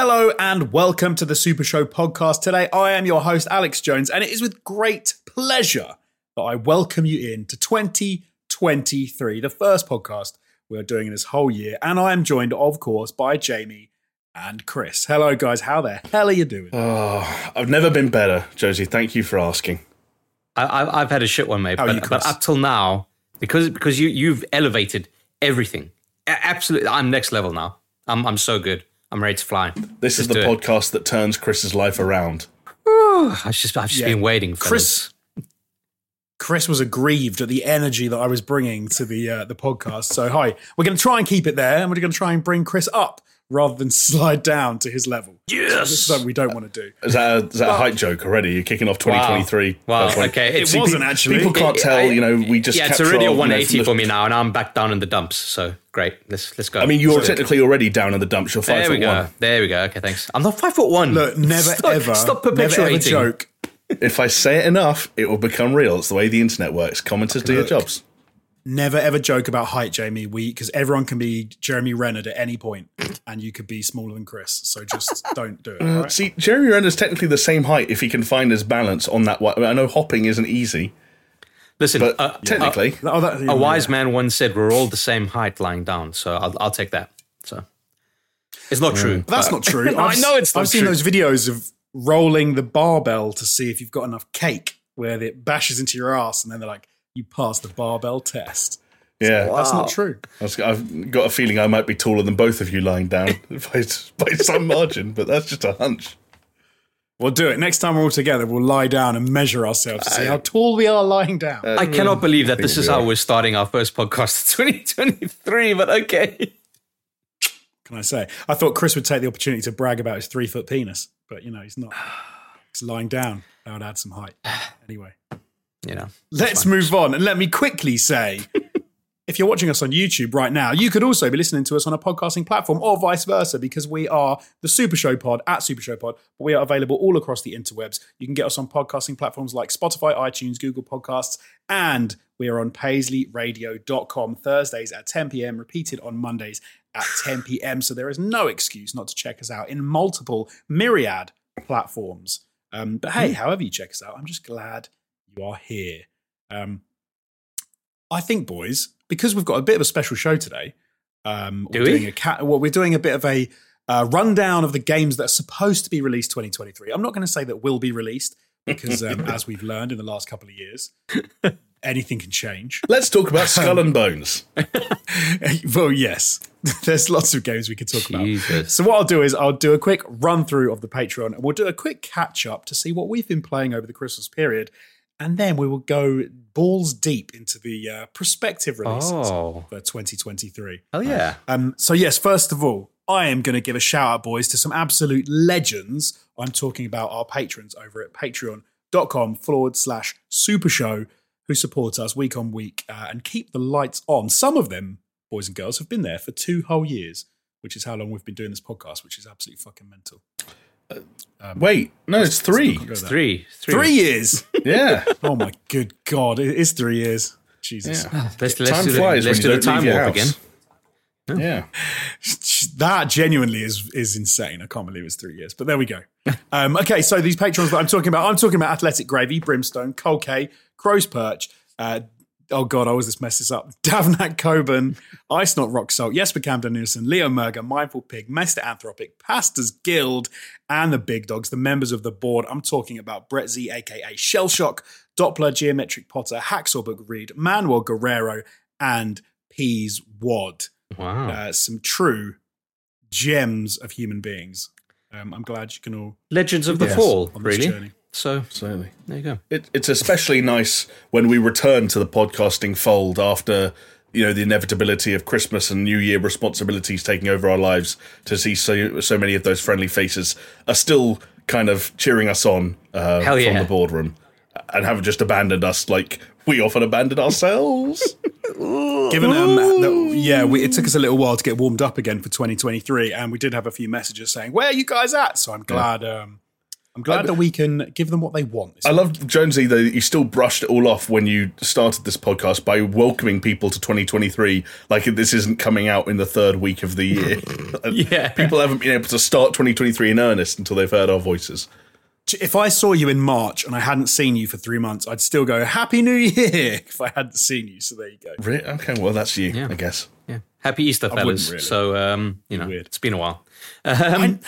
Hello and welcome to the Super Show podcast. Today I am your host, Alex Jones, and it is with great pleasure that I welcome you in to 2023, the first podcast we're doing in this whole year. And I am joined, of course, by Jamie and Chris. Hello, guys. How the hell are you doing? Oh, I've never been better, Jonesy. Thank you for asking. I, have had a shit one, mate. How are But, you, but up till now, because because you you've elevated everything. Absolutely, I'm next level now. I'm I'm so good. I'm ready to fly. This is Let's the do it. podcast that turns Chris's life around. I've just I've just Yeah. been waiting. For Chris. Chris was aggrieved at the energy that I was bringing to the uh, the podcast. So, hi, we're going to try and keep it there, and we're going to try and bring Chris up rather than slide down to his level. Yes. this is something we don't want to do. Is that a, is that a hype joke already? You're kicking off 2023. Wow. That's when- Okay, It it's- wasn't pe- actually. People can't It- tell, I- you know, we just yeah, it's already a our, you know, 180 from for me now, and I'm back down in the dumps. So great. Let's let's go. I mean, you're technically already down in the dumps. You're five there foot go. one. There we go. Okay, thanks. I'm not five foot one. Look, never Stop- ever, stop never ever perpetuating. joke. If I say it enough, it will become real. It's the way the internet works. Commenters do your jobs. Never ever joke about height, Jamie. We because everyone can be Jeremy Renner at any point, and you could be smaller than Chris. So just don't do it. Mm, all right? See, Jeremy Renner's technically the same height if he can find his balance on that. wa- I, mean, I know hopping isn't easy, Listen, but uh, technically, uh, Oh, that- a wise man once said we're all the same height lying down. So I'll I'll take that. So it's not mm. true. But that's but- not true. No, I know it's not I've seen true. those videos of rolling the barbell to see if you've got enough cake, where it bashes into your ass, and then they're like, "You passed the barbell test." yeah. That's Wow. not true. I was- I've got a feeling I might be taller than both of you lying down by, by some margin, but that's just a hunch. We'll do it next time we're all together. We'll lie down and measure ourselves to see how tall we are lying down. I uh, cannot believe that this is how we're starting our first podcast of 2023, but okay. can I say? I thought Chris would take the opportunity to brag about his three foot penis, but you know he's not. He's lying down. That would add some height. Anyway. You know, Let's move on. And let me quickly say if you're watching us on YouTube right now, you could also be listening to us on a podcasting platform or vice versa because we are the Super Show Pod at Super Show Pod. But we are available all across the interwebs. You can get us on podcasting platforms like Spotify, iTunes, Google Podcasts, and we are on paisleyradio.com Thursdays at 10 p.m., repeated on Mondays at 10 p.m. So there is no excuse not to check us out in multiple myriad platforms. Um, but hey, however you check us out, I'm just glad you are here. Um, I think, boys, because we've got a bit of a special show today. Um, Do we're we? doing a cat. Well, we're doing a bit of a uh, rundown of the games that are supposed to be released 2023. I'm not going to say that will be released because, um, as we've learned in the last couple of years, anything can change. Let's talk about Skull and Bones. well, yes, there's lots of games we could talk about. So what I'll do is I'll do a quick run through of the Patreon and we'll do a quick catch up to see what we've been playing over the Christmas period. And then we will go balls deep into the uh, prospective releases Oh, for 2023. Oh yeah. Um, so yes, first of all, I am going to give a shout out, boys, to some absolute legends. I'm talking about our patrons over at patreon.com forward slash super show who support us week on week uh, and keep the lights on. Some of them, boys and girls, have been there for two whole years, which is how long we've been doing this podcast, which is absolutely fucking mental. Wait, no, it's three. Go there. Three. Three years. Yeah. oh my good god, it is three years. Jesus. Let's, let's Time do the, flies let's when do you the don't time leave your warp again. house. Yeah. that genuinely is is insane. I can't believe it's three years, but there we go. Um, okay, so these patrons that I'm talking about, I'm talking about Athletic Gravy, Brimstone, Cole K, Crow's Perch. Uh, oh god, I always just mess this up. Davnak Coburn, Ice Not Rock Salt, Jesper Camden Nilsson, Leo Merger, Mindful Pig, Mester Anthropic, Pastors Guild, and the Big Dogs, the members of the board. I'm talking about Brett Z, aka Shellshock, Doppler, Geometric Potter, Hacksaw Book Reed, Manuel Guerrero, and Peas Wad Wow. uh, some true gems of human beings. Um, I'm glad you can all Legends of the Yes. Fall, really. journey. So Certainly. there you go. It, it's especially nice when we return to the podcasting fold after you know the inevitability of Christmas and New Year responsibilities taking over our lives. To see so so many of those friendly faces are still kind of cheering us on uh, Hell from yeah. the boardroom and haven't just abandoned us like we often abandoned ourselves. Given um, that, yeah, we, it took us a little while to get warmed up again for 2023, and we did have a few messages saying, "Where are you guys at?" So I'm glad. Um, I'm glad that we can give them what they want. I love Jonesy though. You still brushed it all off when you started this podcast by welcoming people to 2023, like this isn't coming out in the third week of the year. Yeah. people haven't been able to start 2023 in earnest until they've heard our voices. if I saw you in March and I hadn't seen you for three months, I'd still go Happy New Year if I hadn't seen you. So there you go. Re- Okay, well that's you, Yeah. I guess. Yeah. Happy Easter, fellas. really. So, um, you know, Weird. it's been a while. Um,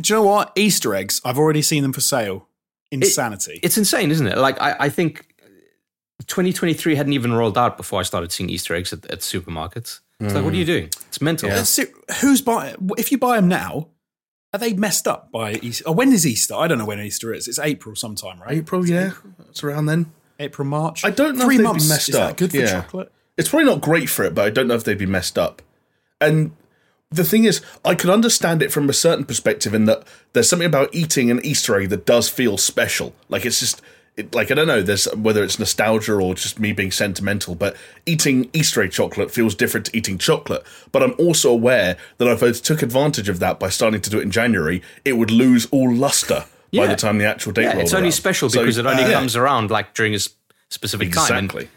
Do you know what? Easter eggs. I've already seen them for sale. Insanity. it's insane, isn't it? Like, I, I think 2023 hadn't even rolled out before I started seeing Easter eggs at, at supermarkets. It's like, what are you mm. doing? It's mental. Let's who's buying? If you buy them now, are they messed up by Easter? Oh, when is Easter? I don't know when Easter is. It's April sometime, right? April, yeah, it's around then. April, March. I don't know Three if they'd be messed is that up. good for Yeah. chocolate? It's probably not great for it, but I don't know if they'd be messed up. And the thing is, I can understand it from a certain perspective in that there's something about eating an Easter egg that does feel special. Like it's just, it, like I don't know, there's whether it's nostalgia or just me being sentimental, but eating Easter egg chocolate feels different to eating chocolate. But I'm also aware that if I took advantage of that by starting to do it in January, it would lose all luster by the time the actual date. Yeah, it's only around. special So, because it only uh, comes around like during a specific time. Exactly.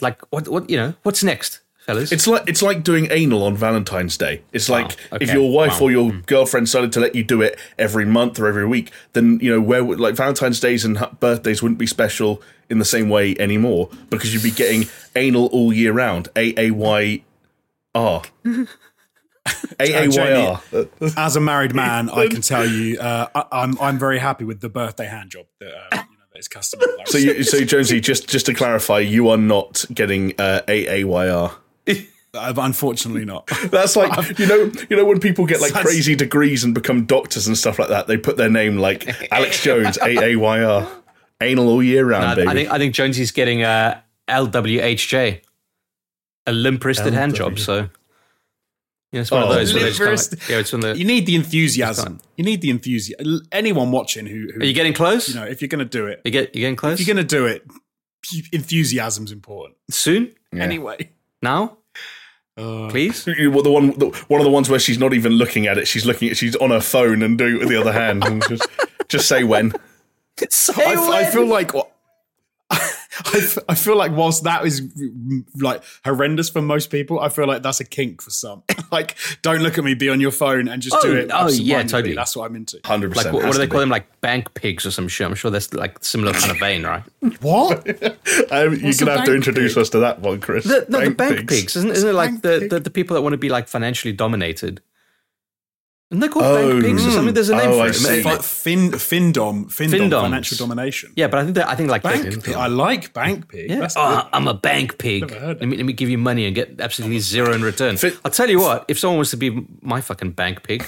like, what, what, you know, what's next, fellas? It's like it's like doing anal on Valentine's Day. It's like if okay. your wife Wow. or your girlfriend started to let you do it every month or every week, then you know where would like Valentine's days and birthdays wouldn't be special in the same way anymore because you'd be getting anal all year round. A A Y R. A A Y R. As a married man, I can tell you, uh, I, I'm I'm very happy with the birthday hand job that uh, you know that is customer. So you, so Jonesy, just just to clarify, you are not getting uh, A A Y R. Uh, unfortunately not. That's like you know you know when people get like That's- crazy degrees and become doctors and stuff like that. They put their name like Alex Jones, A A Y R, anal all year round, I, baby. I think I think Jonesy's getting a LWHJ, a limp wristed hand job. So yeah, it's one of Oh. those. Where they just kinda Limp-wristed. yeah, it's when the. You need the enthusiasm. You need the enthusiasm. Anyone watching who, who Are you getting close? you know, if you're going to do it, you get you getting close? if you're going to do it, enthusiasm's important. soon Anyway, now, Uh, please. You- well, the one the, one of the ones where she's not even looking at it. She's looking at she's on her phone and doing it with the other hand. And just, just say when. Say I, f- I when. feel like I, f- I feel like whilst that is like horrendous for most people, I feel like that's a kink for some. like, don't look at me, be on your phone and just do Oh, it. oh, yeah, totally. That's what I'm into. Hundred like percent. what, what do they call them? Like bank pigs or some shit. I'm sure that's like similar kind of vein, right? What? Um, you're gonna have to introduce pig? us to that one, Chris. The, no, the bank pigs. pigs. Isn't, isn't it like the, the, the people that want to be like financially dominated? And they're called Oh. bank pigs or something. Oh. There's a name Oh, for I it. see. Fi- fin, findom, findom, Findoms. financial domination. Yeah, but I think that I think like Bank pig. I like bank pig. Yeah. Oh, I'm a bank pig. Let me, let me give you money and get absolutely zero in return. Fit- I'll tell you what, if someone wants to be my fucking bank pig,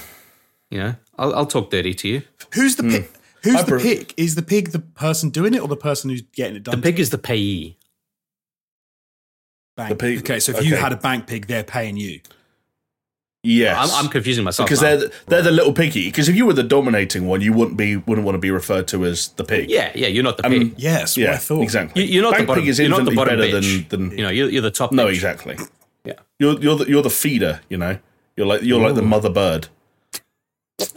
you know, I'll, I'll talk dirty to you. Who's the hmm. pig? Who's I the pre- pig? Is the pig the person doing it or the person who's getting it done? The pig is the payee. bank. the pig- Okay, so if you had a bank pig, they're paying you. Yes, I'm, I'm confusing myself. because now. they're the, they're the little piggy. Because if you were the dominating one, you wouldn't be wouldn't want to be referred to as the pig. yeah, yeah, you're not the I pig. mean, Yes, what yeah, I thought. exactly. You- you're not the bottom- pig is you're not the bottom better bitch. than than you know, you're, you're the top. no, bitch. exactly. Yeah. You're you're the you're the feeder. You know, you're like you're like the mother bird.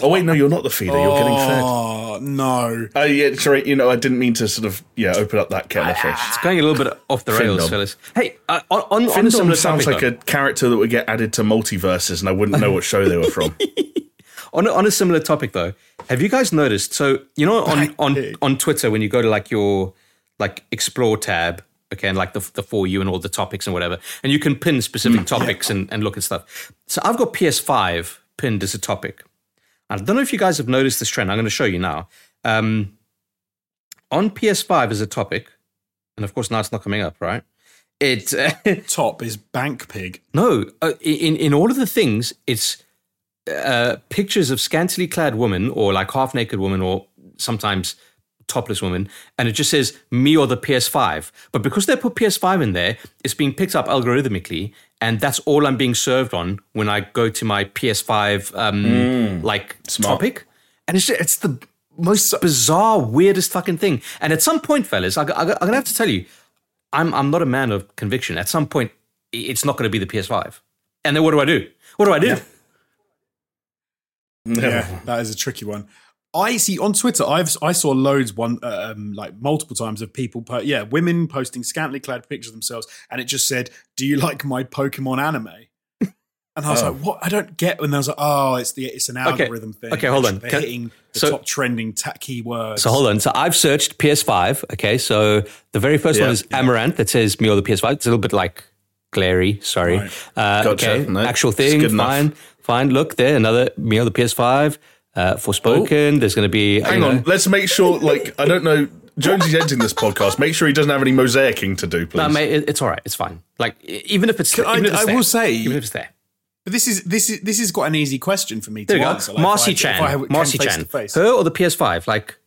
Oh wait, no, you're not the feeder. You're getting fed. Oh no! Oh yeah, sorry. You know, I didn't mean to sort of yeah open up that kettle of fish. It's going a little bit off the rails, Findom. fellas. Hey, uh, on, on, on a Findom similar sounds topic, like a character that would get added to multiverses, and I wouldn't know what show they were from. on a, on a similar topic though, have you guys noticed? So you know on on on Twitter when you go to like your like explore tab, okay, and like the the for you and all the topics and whatever, and you can pin specific topics and and look at stuff. So I've got PS5 pinned as a topic. I don't know if you guys have noticed this trend. I'm going to show you now. Um, on PS5 as a topic, and of course now it's not coming up, right? It Top is bank pig. No, uh, in in all of the things, it's uh, pictures of scantily clad women or like half naked women or sometimes topless woman, and it just says me or the PS5. But because they put PS5 in there, it's being picked up algorithmically, and that's all I'm being served on when I go to my PS5 um, like Smart. topic, and it's just, it's the most bizarre, weirdest fucking thing. And at some point, fellas, I, I, I'm gonna have to tell you, I'm I'm not a man of conviction. At some point, it's not going to be the PS5. And then what do I do? What do I do? Yeah, that is a tricky one. I see on Twitter. I've I saw loads one um, like multiple times of people, po- yeah, women posting scantily clad pictures of themselves, and it just said, "Do you like my Pokemon anime?" And I was Oh. like, "What? I don't get." And I was like, "Oh, it's the it's an Okay. algorithm thing." Okay, hold on. They're Can- hitting the so- top trending ta- keywords. So hold on. So I've searched PS5. Okay, so the very first Yeah, one is Amaranth that says me or the PS5. It's a little bit like glary. Sorry. Right. Uh, Gotcha. Okay, No, actual thing. good enough. Fine, fine. Look there, another me or the PS5. Uh, Forspoken. There's going to be. Hang you know- on, let's make sure. Like, I don't know. Jonesy's editing this podcast. Make sure he doesn't have any mosaicing to do, please. No, mate, it's all right. It's fine. Like even if it's, I- even if it's I there, will say- even if it's there. But this is this is this has got an easy question for me There to you go. answer. Like, Marcy I- Chan. I came Marcy face Chan. face. Her or the PS5? Like,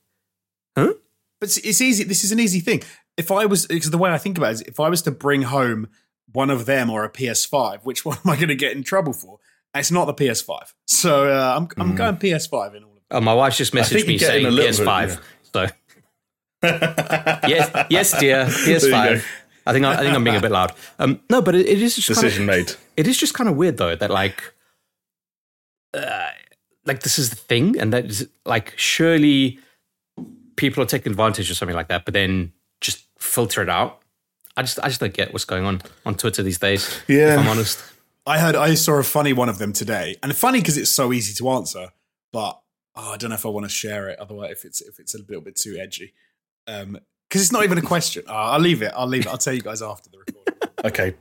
huh? But it's, it's easy. This is an easy thing. If I was, because the way I think about it is, if I was to bring home one of them or a PS5, which one am I going to get in trouble for? It's not the PS5. So uh, I'm. I'm going PS5 in all of it. Oh, my wife's just messaged me saying PS5. bit, So yes, yes, dear, PS5. I think I, I think I'm being a bit loud. Um, no, but it, it is just Decision kind of, made. it is just kind of weird though that like, uh, like this is the thing, and that is like surely people are taking advantage of something like that, but then just filter it out. I just I just don't get what's going on on Twitter these days. Yeah. if I'm honest. I heard I saw a funny one of them today, and funny because it's so easy to answer. But oh, I don't know if I want to share it. Otherwise, if it's if it's a little bit too edgy, because it's not even a question. Uh, I'll leave it. I'll leave it. I'll tell you guys after the recording. Okay,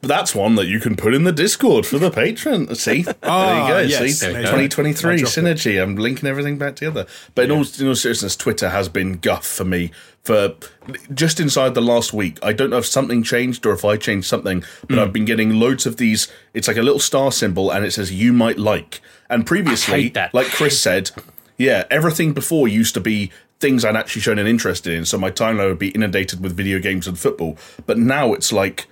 that's one that you can put in the Discord for the patron. See, there Ah, you go. yes, See, there you 2023 I'll it. synergy. I'm linking everything back together. But in all, in all seriousness, Twitter has been guff for me for just inside the last week. I don't know if something changed or if I changed something, but Hmm. I've been getting loads of these. It's like a little star symbol, and it says "you might like." And previously, like Chris said, yeah, everything before used to be things I'd actually shown an interest in. So my timeline would be inundated with video games and football. But now it's like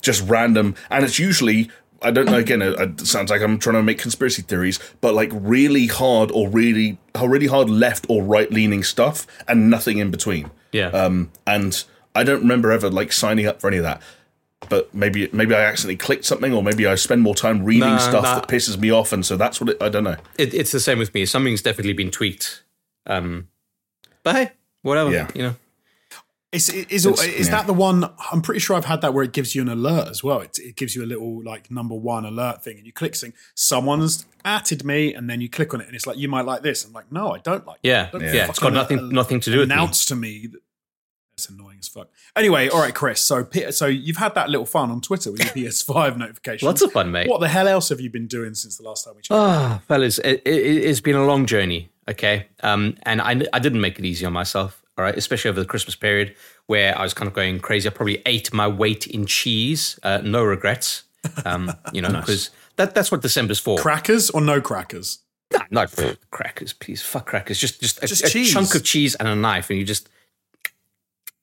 just random, and it's usually. I don't know. Again, it, it sounds like I'm trying to make conspiracy theories, but like really hard or really, really hard left or right leaning stuff, and nothing in between. Yeah. Um, and I don't remember ever like signing up for any of that. But maybe maybe I accidentally clicked something, or maybe I spend more time reading Nah, stuff nah. that pisses me off, and so that's what it, I don't know. it, it's the same with me. Something's definitely been tweaked. Um, but hey, whatever. Yeah. You know. Is is, It's- is yeah. that the one? I'm pretty sure I've had that where it gives you an alert as well. It, it gives you a little like number one alert thing, and you click saying someone's atted me, and then you click on it, and it's like you might like this. I'm like, no, I don't like. Yeah. Don't Yeah. It's got nothing uh, nothing to do with me. Announce to me. That, it's annoying as fuck. Anyway, all right, Chris. So P- so you've had that little fun on Twitter with your PS5 notification. Lots of fun, mate. What the hell else have you been doing since the last time we chatted? Ah, fellas, it, it, it's been a long journey. Okay, um, and I, I didn't make it easy on myself. All right, especially over the Christmas period where I was kind of going crazy. I probably ate my weight in cheese. Uh, no regrets. Um, you know, because that that's what December's for. Crackers or no crackers? Nah, no crackers, please. Fuck crackers. Just just a, Just a chunk of cheese and a knife, and you just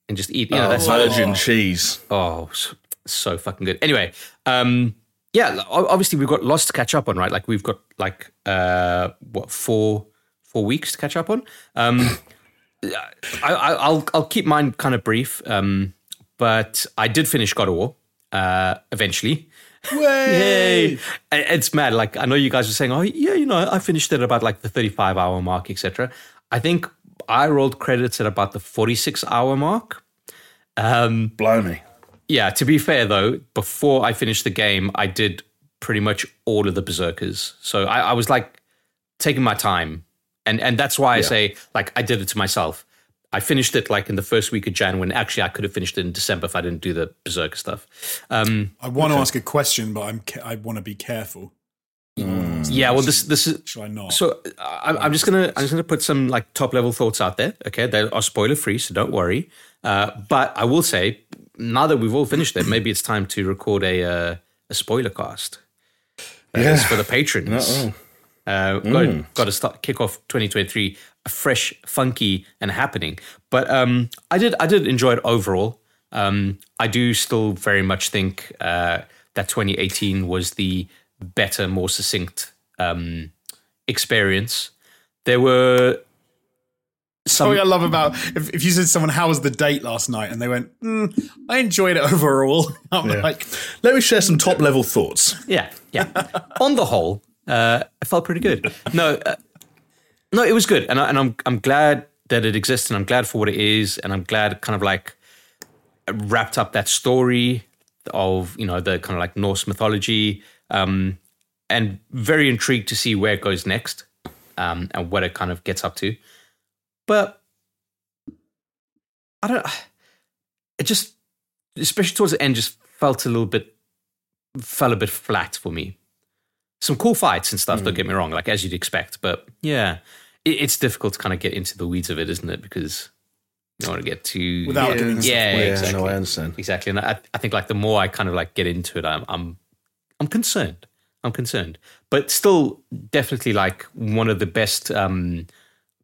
and just eat. You know, that's Virgin cheese. Oh, so, so fucking good. Anyway, um, yeah, obviously we've got lots to catch up on, right? Like we've got like uh, what four four weeks to catch up on. Um, I, I, I'll I'll keep mine kind of brief, um, but I did finish God of War uh, eventually. Yay! It's mad. Like I know you guys were saying, oh yeah, you know, I finished it about like the thirty-five hour mark, etc. I think I rolled credits at about the forty-six hour mark. Um, Blimey. yeah, to be fair though, before I finished the game, I did pretty much all of the berserkers. So I, I was like taking my time, and and that's why I say like I did it to myself. I finished it like in the first week of Jan, when actually I could have finished it in December if I didn't do the berserker stuff. Um, I want to ask a question, but I'm ca- I want to be careful. yeah, well, this this is Shall I not? So I, I'm just gonna I'm just gonna put some like top level thoughts out there. Okay, they are spoiler free, so don't worry. Uh, but I will say, now that we've all finished it, maybe it's time to record a uh, a spoiler cast. That is Yeah. for the patrons. Uh, got, got to start kick off 2023 fresh, funky, and happening. But um, I did I did enjoy it overall. Um, I do still very much think uh, that 2018 was the better, more succinct um, experience. There were some. Something I love about if, if you said to someone how was the date last night and they went, mm, I enjoyed it overall. I'm like, Let me share some top level thoughts. Yeah, yeah. On the whole, uh, I felt pretty good. No, uh, no, it was good, and I, and I'm I'm glad that it exists, and I'm glad for what it is, and I'm glad it kind of like wrapped up that story of you know the kind of like Norse mythology, um, and very intrigued to see where it goes next, um, and what it kind of gets up to. But I don't. It just, especially towards the end, just felt a little bit, fell a bit flat for me. Some cool fights and stuff. Don't get me wrong, like as you'd expect, but yeah, it, it's difficult to kind of get into the weeds of it, isn't it? Because you don't want to get too Without yeah, giving stuff yeah. Yeah, exactly. no, I understand. Exactly, and I, I think like the more I kind of like get into it, I'm I'm I'm concerned. I'm concerned, but still, definitely like one of the best um,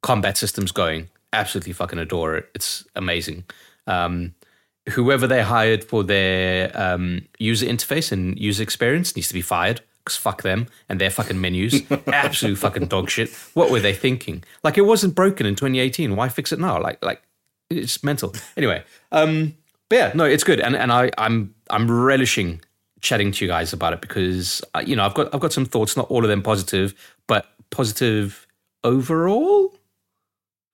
combat systems going. Absolutely fucking adore it. It's amazing. Um, whoever they hired for their um, user interface and user experience needs to be fired. Because fuck them and their fucking menus. Absolute fucking dog shit. What were they thinking? Like it wasn't broken in 2018. Why fix it now? Like like it's mental. Anyway, um, but yeah, no, it's good, and and I I'm I'm relishing chatting to you guys about it because uh, you know I've got I've got some thoughts, not all of them positive, but positive overall.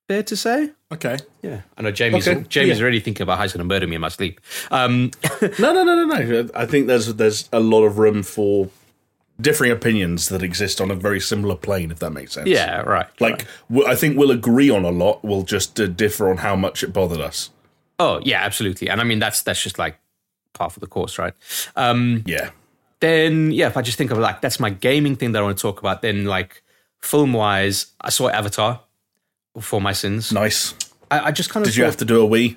Fair to say. Okay. Yeah, I know Jamie's Okay, Jamie's yeah. already thinking about how he's going to murder me in my sleep. Um, No, no, no, no, no. I think there's there's a lot of room for differing opinions that exist on a very similar plane, if that makes sense. yeah, right. Like, I think we'll agree on a lot. We'll just uh, differ on how much it bothered us. oh yeah, absolutely. And I mean that's that's just like half of the course, right? Um, Yeah. then yeah, if I just think of like that's my gaming thing that I want to talk about, then like film wise, I saw Avatar for my sins. Nice. I, I just kind of Did you have to do a wee?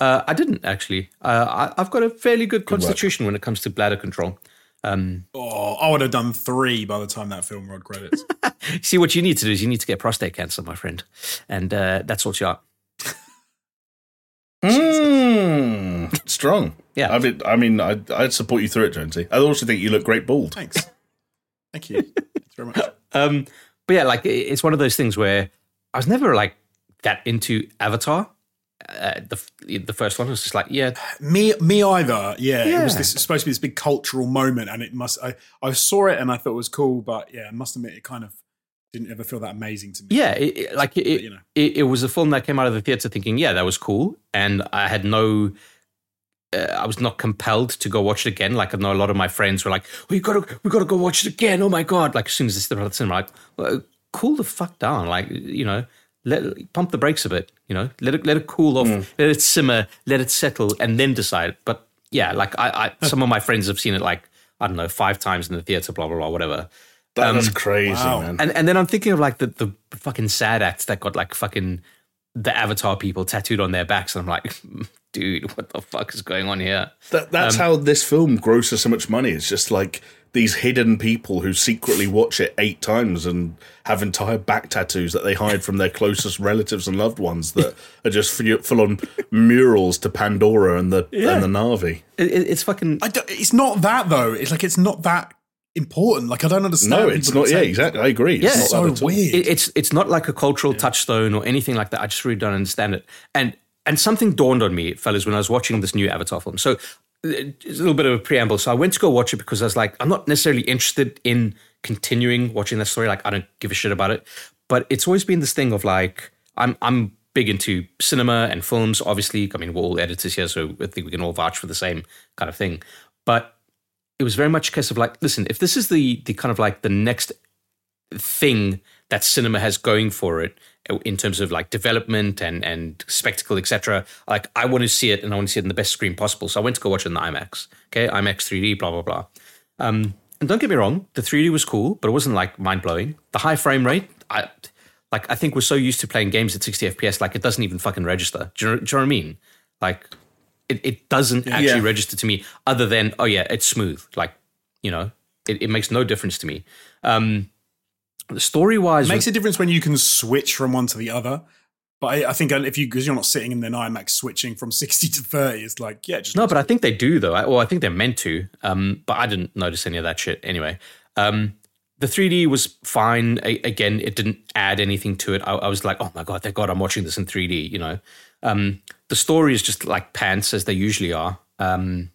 Uh, I didn't actually. Uh, I, I've got a fairly good constitution when it comes to bladder control. Um, Oh, I would have done three by the time that film rolled credits. see, what you need to do is you need to get prostate cancer, my friend, and uh, that's what you are. Mm, strong. Yeah. I mean, I mean, I'd, I'd support you through it, Jonesy. I also think you look great bald. Thanks. Thank you. Thanks very much. Um, but yeah, like it's one of those things where I was never like that into Avatar. Uh, the the first one was just like, yeah, Me, me either. Yeah, it was Yeah. this supposed to be this big cultural moment, and it must. I, I saw it and I thought it was cool, but yeah, I must admit, it kind of didn't ever feel that amazing to me. yeah, it, like it, you know. it, it was a film that came out of the theater thinking, yeah, that was cool, and I had no. Uh, I was not compelled to go watch it again. Like I know a lot of my friends were like, "We gotta, we gotta go watch it again." Oh my god! Like as soon as they stepped out of the cinema, like, well, cool the fuck down. Like you know, let pump the brakes a bit. You know, let it let it cool off, mm. let it simmer, let it settle, and then decide. But yeah, like I, I some of my friends have seen it like I don't know five times in the theater, blah blah blah, whatever. That, that's um, crazy, wow. man. And and then I'm thinking of like the the fucking sad acts that got like fucking the Avatar people tattooed on their backs, and I'm like, dude, what the fuck is going on here? That, that's um, how this film grosses so much money. It's just like these hidden people who secretly watch it eight times and have entire back tattoos that they hide from their closest relatives and loved ones that are just full on murals to Pandora and the and the Na'vi. It, it- it's fucking I don't- it's not that though. It's like it's not that important. Like I don't understand. No, it's not. Yeah, exactly. I agree. It's Yeah. not It's so that weird. it, it's it's not like a cultural touchstone or anything like that. I just really don't understand it. And and something dawned on me, fellas, when I was watching this new Avatar film. So it's a little bit of a preamble. So I went to go watch it because I was like, I'm not necessarily interested in continuing watching that story. Like I don't give a shit about it. But it's always been this thing of like I'm I'm big into cinema and films. Obviously, I mean we're all editors here, so I think we can all vouch for the same kind of thing. But it was very much a case of like, listen, if this is the the kind of like the next thing that cinema has going for it in terms of like development and and spectacle, etc. Like I want to see it and I want to see it in the best screen possible. So I went to go watch it in the IMAX. Okay, IMAX 3D, blah blah blah. Um, and don't get me wrong, the 3D was cool, but it wasn't like mind blowing. The high frame rate, I like. I think we're so used to playing games at 60 FPS, like it doesn't even fucking register. Do you know, do you know what I mean? Like it, it doesn't actually Yeah. register to me other than oh yeah it's smooth like you know it, it makes no difference to me um story wise It makes a difference when you can switch from one to the other. But I, I think if you because you're not sitting in the IMAX switching from sixty to thirty, it's like yeah, just no but i think they do though. I, well i think they're meant to um but i didn't notice any of that shit anyway. Um the 3d was fine. A- again it didn't add anything to it. I, I was like oh my god thank god i'm watching this in 3d you know? Um the story is just like pants as they usually are. Um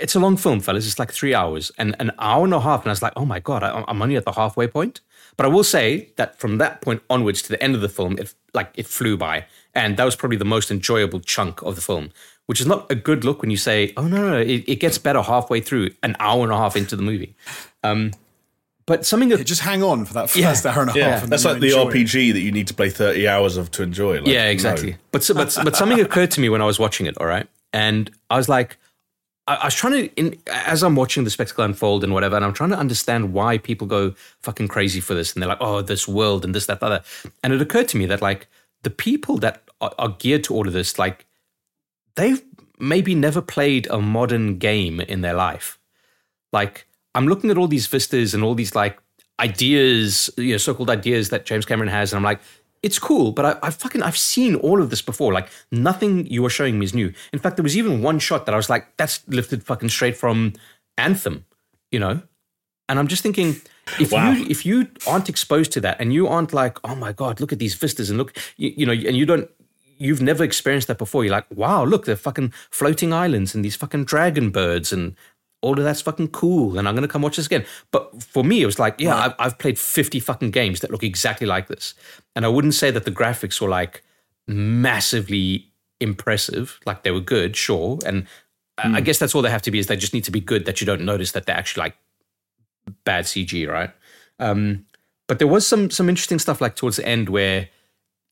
it's a long film, fellas. It's like three hours and an hour and a half. And I was like, oh my God, I, I'm only at the halfway point. But I will say that from that point onwards to the end of the film, it like it flew by. And that was probably the most enjoyable chunk of the film, which is not a good look when you say, oh, no, no, no it, it gets better halfway through, an hour and a half into the movie. Um, but something that Just hang on for that first Yeah. hour and a Yeah, half. and that's like the you'll it. RPG that you need to play 30 hours of to enjoy. Like, yeah, no. exactly. But, but but something occurred to me when I was watching it. All right, and I was like, I, was trying to, in, as I'm watching the spectacle unfold and whatever, and I'm trying to understand why people go fucking crazy for this, and they're like, oh, this world and this, that, that, other. And it occurred to me that like the people that are, are geared to all of this, like they've maybe never played a modern game in their life. Like I'm looking at all these vistas and all these like ideas, you know, so-called ideas that James Cameron has, and I'm like, it's cool, but I, I fucking I've seen all of this before. Like nothing you are showing me is new. In fact, there was even one shot that I was like, that's lifted fucking straight from Anthem, you know. And I'm just thinking, if Wow. you if you aren't exposed to that, and you aren't like, oh my god, look at these vistas, and look, you, you know, and you don't, you've never experienced that before. You're like, wow, look, they're fucking floating islands and these fucking dragon birds and all of that's fucking cool. And I'm gonna come watch this again. But for me, it was like, yeah, I've, I've played 50 fucking games that look exactly like this, and I wouldn't say that the graphics were like massively impressive. Like they were good, sure, and I I guess that's all they have to be is they just need to be good that you don't notice that they're actually like bad CG, right? Um, but there was some some interesting stuff like towards the end where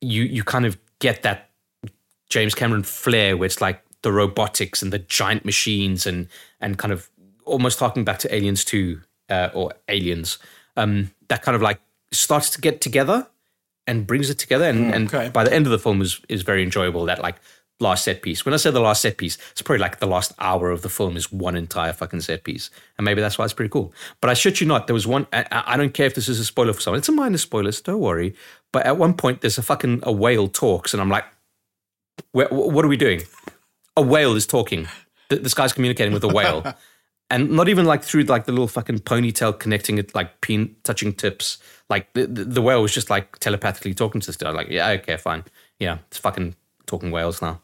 you you kind of get that James Cameron flair where it's like the robotics and the giant machines and and kind of almost harking back to Aliens 2 uh, or Aliens. Um, that kind of like starts to get together and brings it together and, and okay. by the end of the film is is very enjoyable that like last set piece. When I say the last set piece, it's probably like the last hour of the film is one entire fucking set piece, and maybe that's why it's pretty cool. But I shit you not, there was one. I, I don't care if this is a spoiler for someone. It's a minor spoiler, so don't worry. But at one point, there's a fucking a whale talks, and I'm like, what are we doing? A whale is talking. Th- This guy's communicating with a whale. And not even like through like the little fucking ponytail connecting it, like pin touching tips. Like the, the, the whale was just like telepathically talking to this guy. Like, yeah, okay, fine. Yeah, it's fucking talking whales now.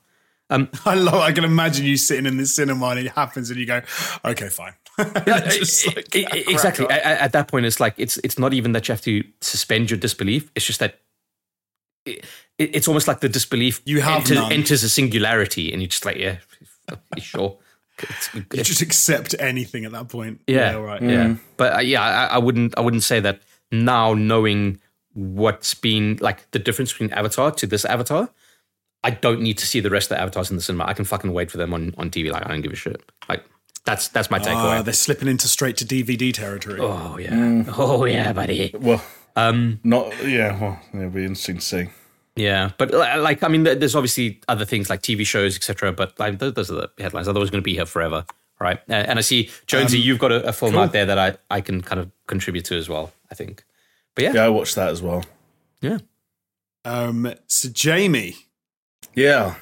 Um, I love. I can imagine you sitting in the cinema and it happens, and you go, "Okay, fine." Like, exactly. At, at that point, it's like it's it's not even that you have to suspend your disbelief. It's just that it, it- it's almost like the disbelief You have enters, enters a singularity, and you're just like, yeah, sure. It's- You just accept anything at that point. yeah, all right. yeah. But uh, yeah, I, I wouldn't I wouldn't say that now knowing what's been like the difference between Avatar to this Avatar. I don't need to see the rest of the avatars in the cinema. I can fucking wait for them on, on TV. Like I don't give a shit. Like that's that's my takeaway. Ah, they're slipping into straight to DVD territory. oh yeah, oh yeah, buddy. Well, Um, not, yeah, well, it'll be interesting to see. Yeah, but uh, like I mean, there's obviously other things like TV shows, etc. But like those are the headlines. Otherwise, going to be here forever, right? Uh, and I see Jonesy, you've got a, a film out there that I I can kind of contribute to as well. I think, but yeah, Yeah, I watched that as well. yeah. Um, so Jamie, Yeah.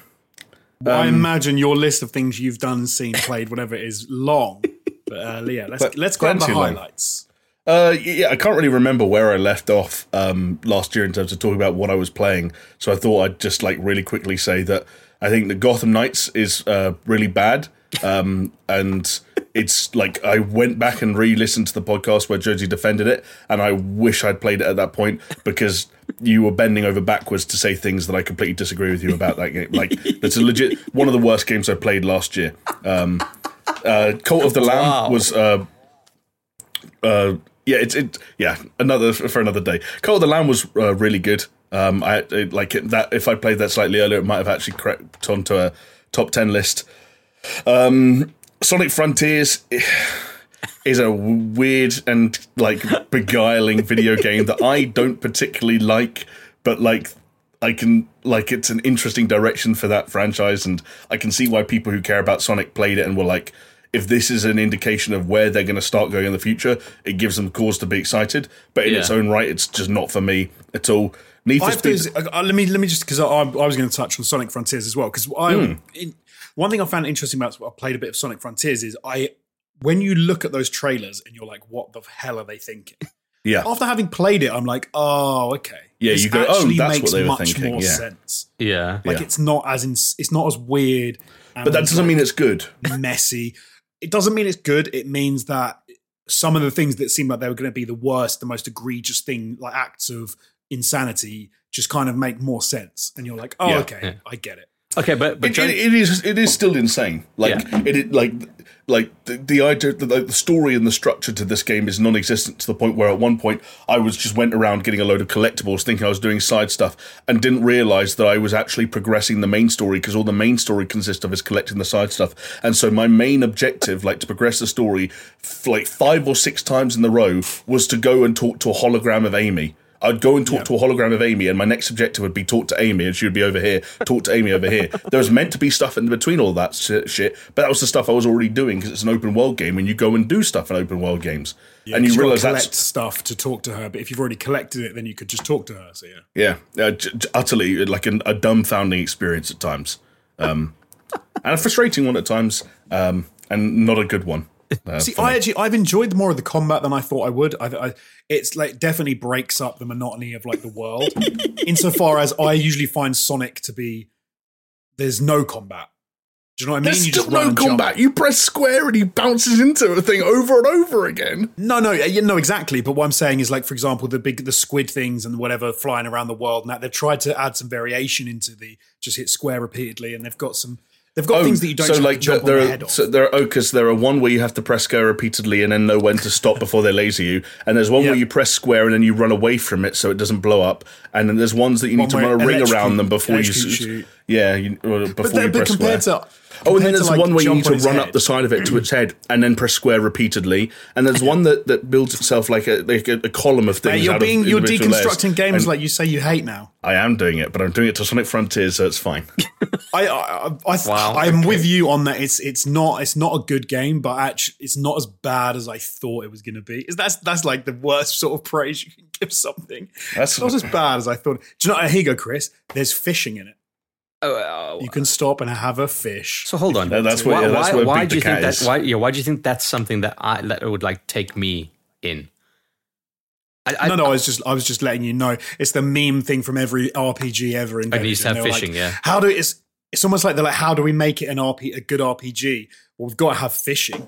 I Um, imagine your list of things you've done, seen, played, whatever, is long. But uh, yeah, let's But let's grab the plenty long. highlights. Uh, yeah, I can't really remember where I left off um, last year in terms of talking about what I was playing. So I thought I'd just like really quickly say that I think the Gotham Knights is uh, really bad, um, and it's like I went back and re-listened to the podcast where Jonesy defended it, and I wish I'd played it at that point because you were bending over backwards to say things that I completely disagree with you about that game. Like it's a legit one of the worst games I played last year. Um, uh, Cult of the Lamb Wow. was. Yeah, it's it. Yeah, another for another day. Cult of the Lamb was uh, really good. Um, I it, like it, that. If I played that slightly earlier, it might have actually crept onto a top ten list. Um, Sonic Frontiers is a weird and like beguiling video game that I don't particularly like, but like I can like it's an interesting direction for that franchise, and I can see why people who care about Sonic played it and were like, if this is an indication of where they're going to start going in the future, it gives them cause to be excited. But in its own right, it's just not for me at all. Need for I have to, uh, let me let me just because I, I was going to touch on Sonic Frontiers as well because I Hmm. in, one thing I found interesting about I played a bit of Sonic Frontiers is I when you look at those trailers and you're like, what the hell are they thinking? Yeah, After having played it, I'm like, oh, okay. Yeah, This you go, oh, actually that's makes what they were much thinking, more yeah. sense. Yeah. Like Yeah. it's not as in, it's not as weird. but that doesn't mean it's good. messy. It doesn't mean it's good. It means that some of the things that seem like they were going to be the worst, the most egregious thing, like acts of insanity, just kind of make more sense. And you're like, oh, Yeah. okay, Yeah. I get it. Okay, but but It, Joan- it, it is it is still insane. Like Yeah. it, it like like the, the idea the, the story and the structure to this game is non-existent to the point where at one point I was just went around getting a load of collectibles thinking I was doing side stuff and didn't realize that I was actually progressing the main story because all the main story consists of is collecting the side stuff. And so my main objective like to progress the story f- like five or six times in the row was to go and talk to a hologram of Amy. I'd go and talk to a hologram of Amy, and my next objective would be talk to Amy, and she would be over here. Talk to Amy over here. There was meant to be stuff in between all that shit, but that was the stuff I was already doing because it's an open world game, and you go and do stuff in open world games, and you realize collect that's stuff to talk to her, but if you've already collected it, then you could just talk to her. So yeah. yeah, uh, j- j- utterly like an, a dumbfounding experience at times, um, and a frustrating one at times, um, and not a good one. Uh, See, for I actually I've enjoyed more of the combat than I thought I would. I, I, it's like definitely breaks up the monotony of like the world, insofar as I usually find Sonic to be there's no combat. Do you know what I mean? There's You still just no and jump. combat. You press square and he bounces into a thing over and over again. No, no, you know exactly. But what I'm saying is, like, for example, the big the squid things and whatever flying around the world. And that they've tried to add some variation into the just hit square repeatedly, and they've got some they've got oh, things that you don't Oh, so like jump there on the are so there are oh there are one where you have to press square repeatedly and then know when to stop before they laser you, and there's one Yeah. where you press square and then you run away from it so it doesn't blow up, and then there's ones that you need to run a ring around them before you shoot. Yeah you, or before but, you then- but press compared square. to Oh, and then there's like, one where you jump need on to run head. up the side of it to its head and then press square repeatedly, and there's one that, that builds itself like a like a, a column of things. Hey, you're out being of you're individual layers. deconstructing games And like you say you hate now. I am doing it, but I'm doing it to Sonic Frontiers, so it's fine. I I, I Wow, I'm with you on that. It's it's not it's not a good game, but actually it's not as bad as I thought it was going to be. Is that's that's like the worst sort of praise you can give something. That's It's not as bad as I thought. Do you know? Here you go, Chris. There's fishing in it. Oh, oh, You can stop and have a fish. so hold on. No, that's what- why, yeah, that's why, where why Beat do you think Cat that? is. Why, yeah, why do you think that's something that I that would like take me in? I, I, no, no, I was just I was just letting you know. It's the meme thing from every RPG ever invented. needs to have And they were fishing, like, yeah. How do it's it's almost like they're like, how do we make it an RP a good RPG? Well, we've got to have fishing.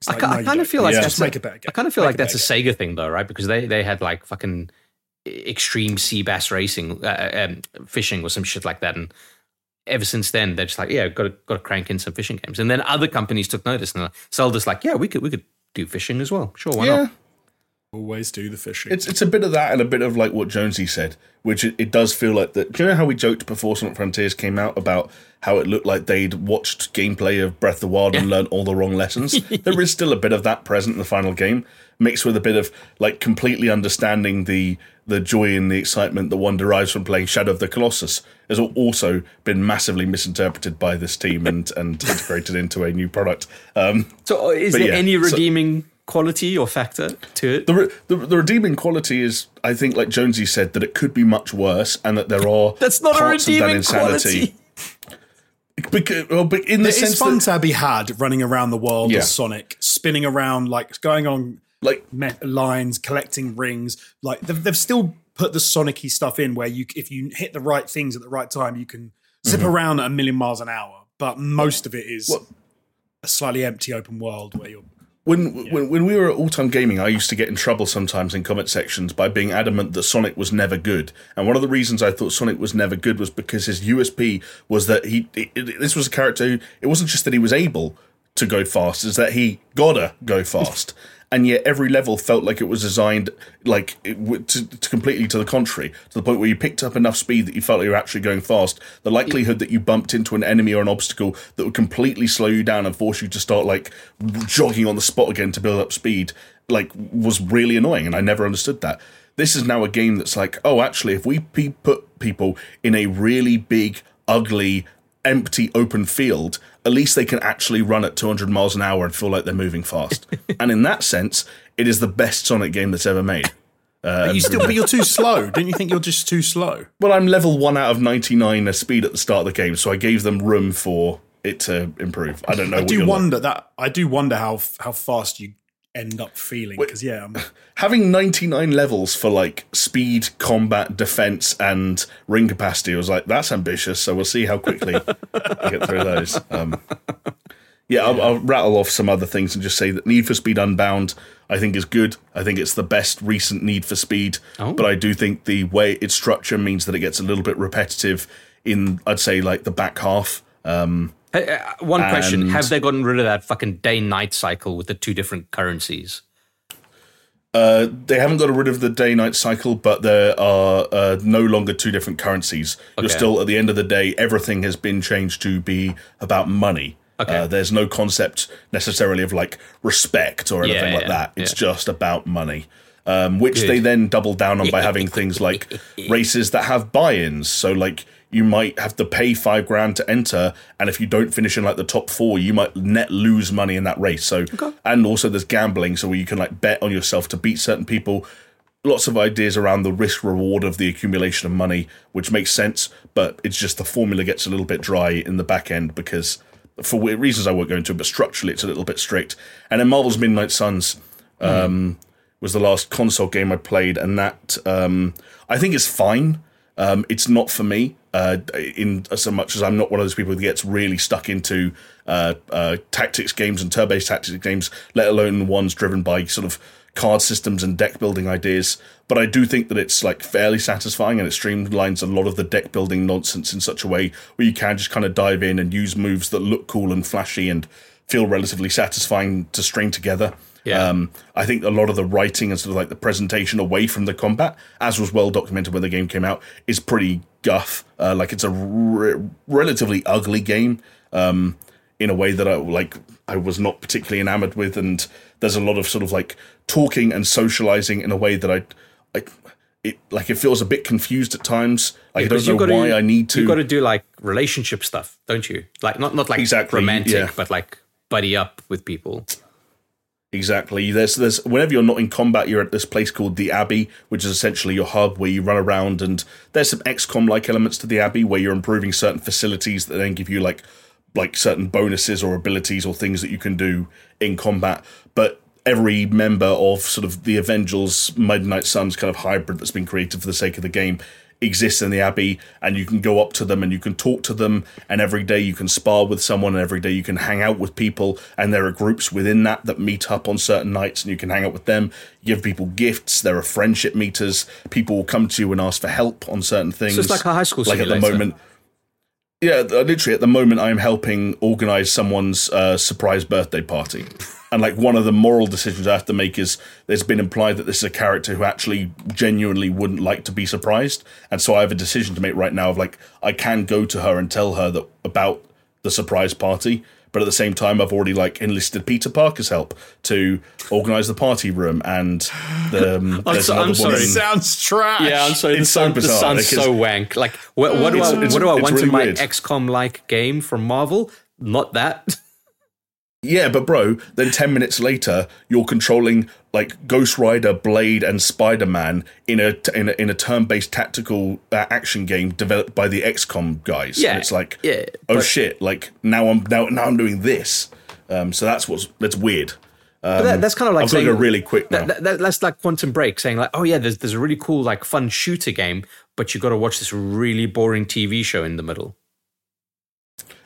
It's I, like, ki- no, I kind of feel like Yeah. that's just make a better game. I kind of feel Make like a that's a better Sega thing, though, right? Because they they had like fucking extreme sea bass racing, uh, um, fishing or some shit like that, and ever since then they're just like, yeah, got to got to crank in some fishing games. And then other companies took notice, and Zelda's like, yeah, we could we could do fishing as well. Sure, why yeah. not? Always do the fishing. It's it's a bit of that and a bit of like what Jonesy said, which it, it does feel like that. Do you know how we joked before Sonic Frontiers came out about how it looked like they'd watched gameplay of Breath of the Wild and learned all the wrong lessons? there is still a bit of that present in the final game, mixed with a bit of like completely understanding the the joy and the excitement that one derives from playing Shadow of the Colossus has also been massively misinterpreted by this team and and integrated into a new product. Um, So, uh, is there yeah, any so- redeeming quality or factor to it? the, re- the the redeeming quality is, I think, like Jonesy said, that it could be much worse, and that there are That's not a parts of that redeeming insanity. quality. Because, well, but in the it's sense fun that, to be had running around the world Yeah. as Sonic, spinning around, like going on like, me- lines, collecting rings. Like they've, they've still put the Sonic-y stuff in where you, if you hit the right things at the right time, you can zip mm-hmm. around at a million miles an hour. But most of it is Well- a slightly empty open world where you're. When, when when we were at All Time Gaming, I used to get in trouble sometimes in comment sections by being adamant that Sonic was never good. And one of the reasons I thought Sonic was never good was because his USP was that he it, it- this was a character. Who, it wasn't just that he was able to go fast; is that he gotta go fast. and yet every level felt like it was designed like to, to completely to the contrary, to the point where you picked up enough speed that you felt like you were actually going fast. The likelihood that you bumped into an enemy or an obstacle that would completely slow you down and force you to start like jogging on the spot again to build up speed, like was really annoying, and I never understood that. This is now a game that's like, oh, actually, if we pe- put people in a really big, ugly, empty open field, at least they can actually run at 200 miles an hour and feel like they're moving fast. and in that sense, it is the best Sonic game that's ever made. But you uh, still, but you're too slow. Don't you think you're just too slow? Well, I'm level one out of 99 as speed at the start of the game, so I gave them room for it to improve. I don't know. I what do you're like. wonder that. I do wonder how how fast you end up feeling because yeah, I'm, having 99 levels for like speed, combat, defense, and ring capacity I was like, that's ambitious. So we'll see how quickly I get through those. Um, yeah, I'll, I'll rattle off some other things and just say that Need for Speed Unbound, I think is good. I think it's the best recent Need for Speed, Oh. but I do think the way its structure means that it gets a little bit repetitive in, I'd say, like the back half. Um, Hey, uh, one question: Have they gotten rid of that fucking day-night cycle with the two different currencies? uh, they haven't got rid of the day night cycle, but there are uh, no longer two different currencies. You're still, at the end of the day, everything has been changed to be about money. Okay. Uh, there's no concept necessarily of like respect or anything Yeah, like that. It's yeah. just about money. Um, which Good. they then double down on by having things like races that have buy-ins. So like you might have to pay five grand to enter, and if you don't finish in like the top four, you might net lose money in that race. So and also there's gambling, so where you can like bet on yourself to beat certain people. Lots of ideas around the risk reward of the accumulation of money, which makes sense, but it's just the formula gets a little bit dry in the back end because for reasons I won't go into, but structurally it's a little bit strict. And then Marvel's Midnight Suns um, was the last console game I played, and that um, I think is fine. Um, it's not for me, uh, in so much as I'm not one of those people who gets really stuck into uh, uh, tactics games and turn-based tactics games, let alone ones driven by sort of card systems and deck building ideas. But I do think that it's like fairly satisfying and it streamlines a lot of the deck building nonsense in such a way where you can just kind of dive in and use moves that look cool and flashy and feel relatively satisfying to string together. Yeah. Um, I think a lot of the writing and sort of like the presentation away from the combat, as was well documented when the game came out, is pretty guff. Uh, like it's a re- relatively ugly game um, in a way that I like. I was not particularly enamored with, and there's a lot of sort of like talking and socializing in a way that I, I it like it feels a bit confused at times. Like, I don't know gotta, why I need to. You've got to do like relationship stuff, don't you? Like not not like Exactly, romantic, yeah. but like buddy up with people. Exactly. There's there's whenever you're not in combat, you're at this place called the Abbey, which is essentially your hub where you run around, and there's some XCOM like elements to the Abbey where you're improving certain facilities that then give you like like certain bonuses or abilities or things that you can do in combat. But every member of sort of the Avengers Midnight Suns kind of hybrid that's been created for the sake of the game exists in the abbey and you can go up to them and you can talk to them. And every day you can spar with someone and every day you can hang out with people. And there are groups within that that meet up on certain nights and you can hang out with them. You give people gifts. There are friendship meters. People will come to you and ask for help on certain things So it's like a high school like at the moment yeah, literally at the moment, I'm helping organize someone's uh, surprise birthday party. And like one of the moral decisions I have to make is there's been implied that this is a character who actually genuinely wouldn't like to be surprised. And so I have a decision to make right now of like, I can go to her and tell her that about the surprise party. But at the same time, I've already like enlisted Peter Parker's help to organize the party room. And the, um, there's so- another I'm sorry. woman- Sounds trash. Yeah, I'm sorry. It's This so sound, this bizarre, sounds because- so wank. Like, what, what do I what do I want really in my weird. XCOM like game from Marvel? Not that. Yeah, but bro, then 10 minutes later, you're controlling like Ghost Rider, Blade, and Spider Man in a, in a in a turn based tactical uh, action game developed by the XCOM guys. Yeah, and it's like, yeah, oh but- shit! Like now I'm now now I'm doing this. Um, so that's what's that's weird. But that, that's kind of like I'm going saying to go really quick now. that, that, that- that's like Quantum Break, saying like, oh yeah, there's there's a really cool like fun shooter game, but you got to watch this really boring TV show in the middle.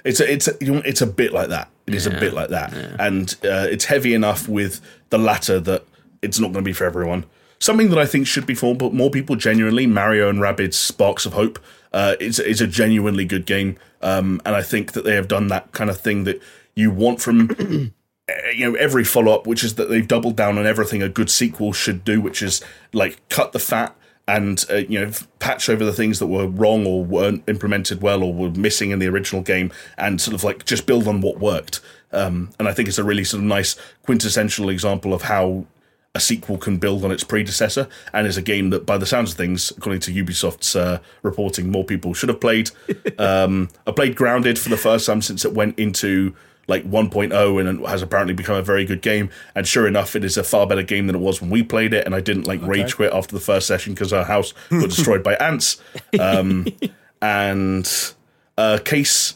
It's a, it's a, it's a bit like that. It is a bit like that, and uh, it's heavy enough with the latter that it's not going to be for everyone. Something that I think should be for but more people genuinely. Mario and Rabbids Sparks of Hope. Uh, it's it's a genuinely good game, um, and I think that they have done that kind of thing that you want from uh, you know every follow up, which is that they've doubled down on everything a good sequel should do, which is like cut the fat and uh, you know patch over the things that were wrong or weren't implemented well or were missing in the original game, and sort of like just build on what worked. Um, and I think it's a really sort of nice quintessential example of how a sequel can build on its predecessor, and is a game that, by the sounds of things, according to Ubisoft's uh, reporting, more people should have played. um, I played Grounded for the first time since it went into like 1.0 and has apparently become a very good game. And sure enough, it is a far better game than it was when we played it. And I didn't like rage quit after the first session because our house got destroyed by ants. Um, and uh, case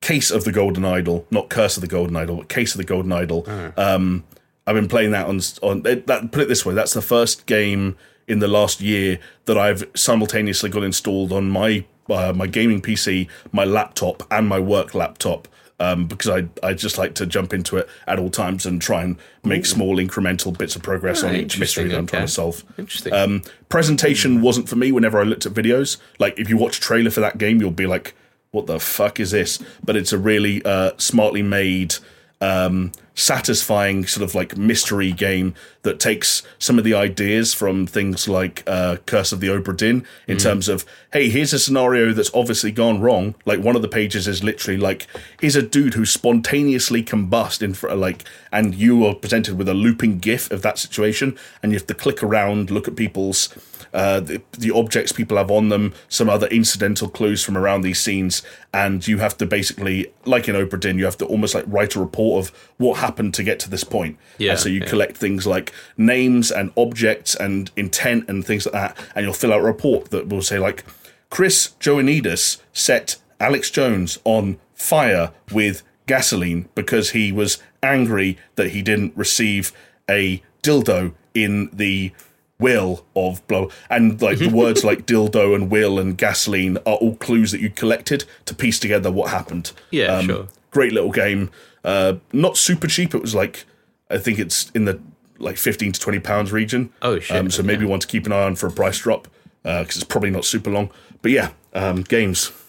case of the Golden Idol, not Curse of the Golden Idol, but Case of the Golden Idol. Um, I've been playing that on on that. Put it this way, that's the first game in the last year that I've simultaneously got installed on my uh, my gaming PC, my laptop, and my work laptop. um, because I I just like to jump into it at all times and try and make small incremental bits of progress Ah, on each mystery that I'm trying to solve. Interesting. Um, presentation wasn't for me whenever I looked at videos. Like if you watch a trailer for that game, you'll be like, "What the fuck is this?" But it's a really uh, smartly made, um, satisfying sort of like mystery game that takes some of the ideas from things like uh, Curse of the Obra Dinn in terms of, hey, here's a scenario that's obviously gone wrong. Like one of the pages is literally like, here's a dude who spontaneously combust in front, like, and you are presented with a looping GIF of that situation, and you have to click around, look at people's uh, the, the objects people have on them, some other incidental clues from around these scenes, and you have to basically, like in Obra Dinn, you have to almost like write a report of what happened to get to this point. Yeah, and so you yeah. collect things like names and objects and intent and things like that, and you'll fill out a report that will say like, Chris Joanidis set Alex Jones on fire with gasoline because he was angry that he didn't receive a dildo in the will of blah and like the words like dildo and will and gasoline are all clues that you collected to piece together what happened. Yeah, sure. great little game. Uh not super cheap. It was like i think it's in the like 15 to 20 pounds region. Oh, shit, um, so maybe you want to keep an eye on for a price drop because it's probably not super long. But yeah um, games.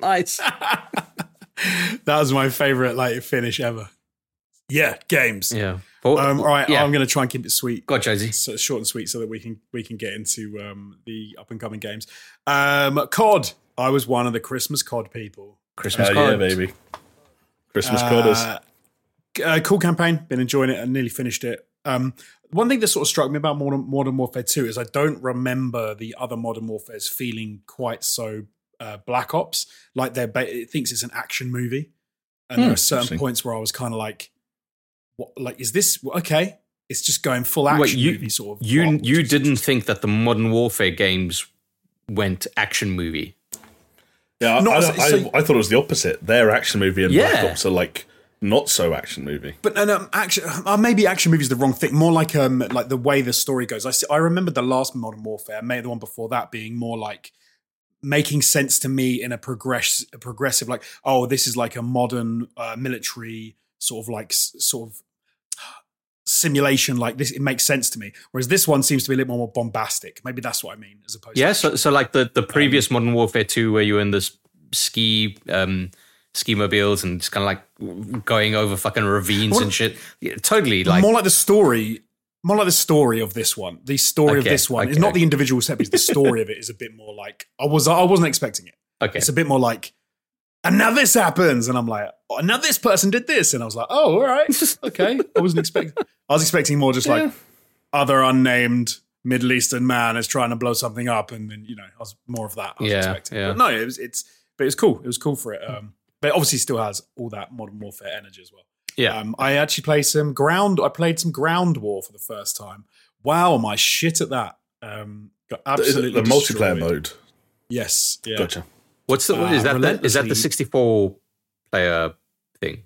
Nice. That was my favorite like finish ever. Yeah, games. yeah. But, Um, all right, Yeah. I'm going to try and keep it sweet. Go on, Jonesy. So short and sweet, so that we can we can get into um, the up and coming games. Um, COD. I was one of the Christmas COD people. Christmas Hell yeah baby christmas coders Uh, uh, cool campaign. Been enjoying it and nearly finished it. Um, one thing that sort of struck me about Modern, Modern Warfare 2 is I don't remember the other Modern Warfares feeling quite so uh, Black Ops. Like they're ba- it thinks it's an action movie, and there Hmm, are certain points where I was kind of like, "What? Like, is this okay?" It's just going full action Wait, you movie sort of. you plot, you didn't think that the Modern Warfare games went action movie? yeah I, No, I, so- I, so- I thought it was the opposite their action movie and black Yeah. ops are like not so action movie But no, no, action. Uh, maybe action movie is the wrong thing. More like um, like the way the story goes. I see, I remember the last Modern Warfare, maybe the one before that, being more like making sense to me in a progress, a progressive, like oh, this is like a modern uh, military sort of like sort of simulation. Like this, it makes sense to me. Whereas this one seems to be a little more bombastic. Maybe that's what I mean, as opposed. Yeah. to So so like the the previous Modern Warfare two, where you were in this ski um ski mobiles and just kind of like going over fucking ravines Well, and shit. Yeah, totally like more like the story. More like the story of this one. The story of this one is okay. not the individual set piece. The story of it is a bit more like I was. I wasn't expecting it. okay. It's a bit more like, and now this happens, and I'm like, oh, now this person did this, and I was like, oh, all right, okay. I wasn't expecting. I was expecting more just like other unnamed Middle Eastern man is trying to blow something up, and then you know, I was more of that. I was Yeah, expecting. yeah. But no, it was it's, but it was cool. It was cool for it. Um, but it obviously still has all that modern warfare energy as well. yeah. Um, I actually played some ground. I played some ground war for the first time. Wow, my shit at that. Um, got Is absolutely the multiplayer mode Yes, yeah. gotcha What's the uh, is that the, is that the sixty four player thing?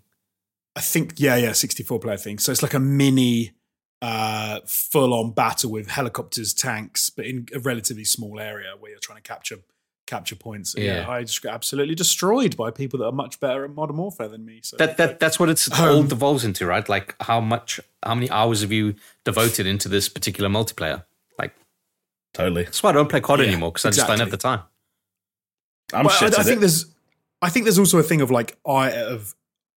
I think yeah, yeah, 64 player thing. So it's like a mini uh full on battle with helicopters, tanks, but in a relatively small area where you're trying to capture capture points. Yeah. Yeah. I just got absolutely destroyed by people that are much better at modern warfare than me. So That that that's what it's all Um, devolves into, right? Like how much how many hours have you devoted into this particular multiplayer? Like totally that's why I don't play COD Yeah, anymore because I just don't have the time. I'm Well, shit I, I think it. there's I think there's also a thing of like I of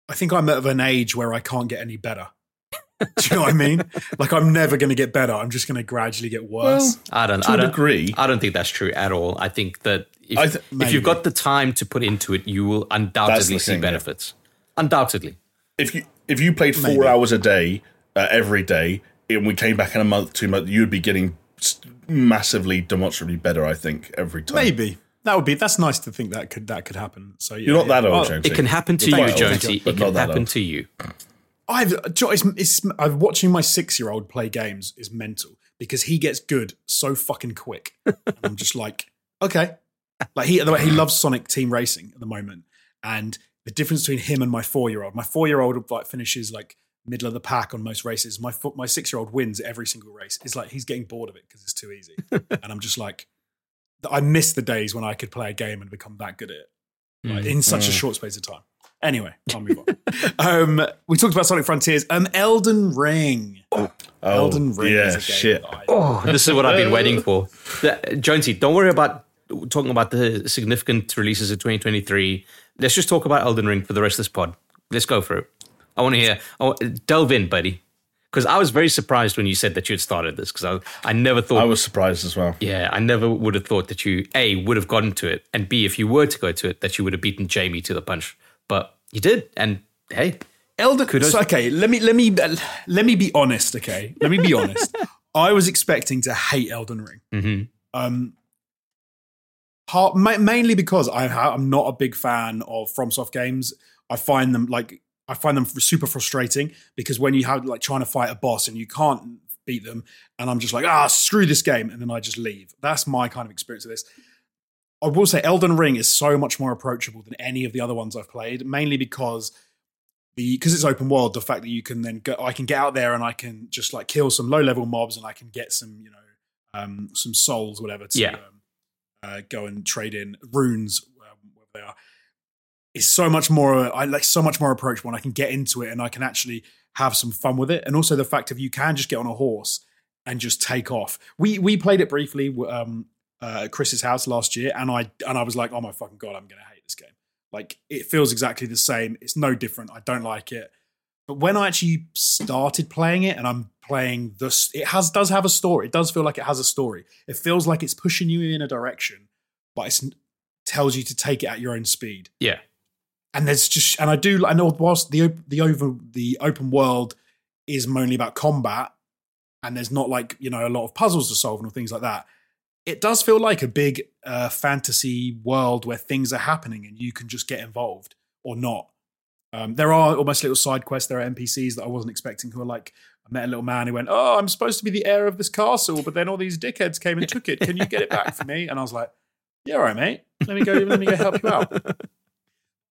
I think I'm of an age where I can't get any better. Do you know what I mean? Like I'm never going to get better. I'm just going to gradually get worse. I don't to I a don't degree I don't think that's true at all. I think that if, th- if you've got the time to put into it, you will undoubtedly see thing, yeah. benefits. Undoubtedly. if you if you played four Maybe. hours a day uh, every day and we came back in a month two months you'd be getting massively demonstrably better i think every time Maybe that would be. That's nice to think that could that could happen. So yeah, you're not yeah. that old Well, Jonesy. It can happen to You're you, old, Jonesy. It can happen old. to you. I've it's, it's I'm watching my six year old play games is mental because he gets good so fucking quick. and I'm just like, okay, like he the way he loves Sonic Team Racing at the moment, and the difference between him and my four year old, my four year old like finishes like middle of the pack on most races. My my six year old wins every single race. It's like he's getting bored of it because it's too easy, and I'm just like, I miss the days when I could play a game and become that good at it. like, in such a short space of time. Anyway, I'll move on. um, we talked about Sonic Frontiers. Um, Elden Ring. Oh, Elden Ring yeah, is a game shit. that I Oh, this is what I've been waiting for. The- Jonesy, don't worry about talking about the significant releases of 2023. Let's just talk about Elden Ring for the rest of this pod. Let's go for it. I want to hear. I want, delve in, buddy. Because I was very surprised when you said that you had started this. Because I, I never thought. I was surprised as well. yeah, I never would have thought that you a would have gotten to it, and b if you were to go to it, that you would have beaten Jamie to the punch. But you did, and hey, Elden. So, okay, let me let me let me be honest. Okay, let me be honest. I was expecting to hate Elden Ring. Mhm. Um, part, mainly because I, I'm not a big fan of FromSoft games. I find them like I find them super frustrating because when you have like trying to fight a boss and you can't beat them, and I'm just like ah screw this game, and then I just leave. That's my kind of experience of this. I will say Elden Ring is so much more approachable than any of the other ones I've played, mainly because the because it's open world. The fact that you can then go, I can get out there and I can just like kill some low level mobs and I can get some you know um, some souls, whatever, to Yeah. um, uh, go and trade in runes, um, whatever they are. Is so much more. I like so much more approachable, and I can get into it, and I can actually have some fun with it. And also the fact of you can just get on a horse and just take off. We we played it briefly um, uh, at Chris's house last year, and I and I was like, oh my fucking god, I'm gonna hate this game. Like it feels exactly the same. It's no different. I don't like it. But when I actually started playing it, and I'm playing this, it has does have a story. It does feel like it has a story. It feels like it's pushing you in a direction, but it tells you to take it at your own speed yeah, and there's just and I do I know whilst the the over the open world is mainly about combat and there's not like you know a lot of puzzles to solve and all things like that it does feel like a big uh, fantasy world where things are happening and you can just get involved or not. Um, there are almost little side quests. There are npcs that i wasn't expecting who are like i met a little man who went oh i'm supposed to be the heir of this castle but then all these dickheads came and took it. Can you get it back for me? And i was like yeah all right mate. Let me go let me go help you out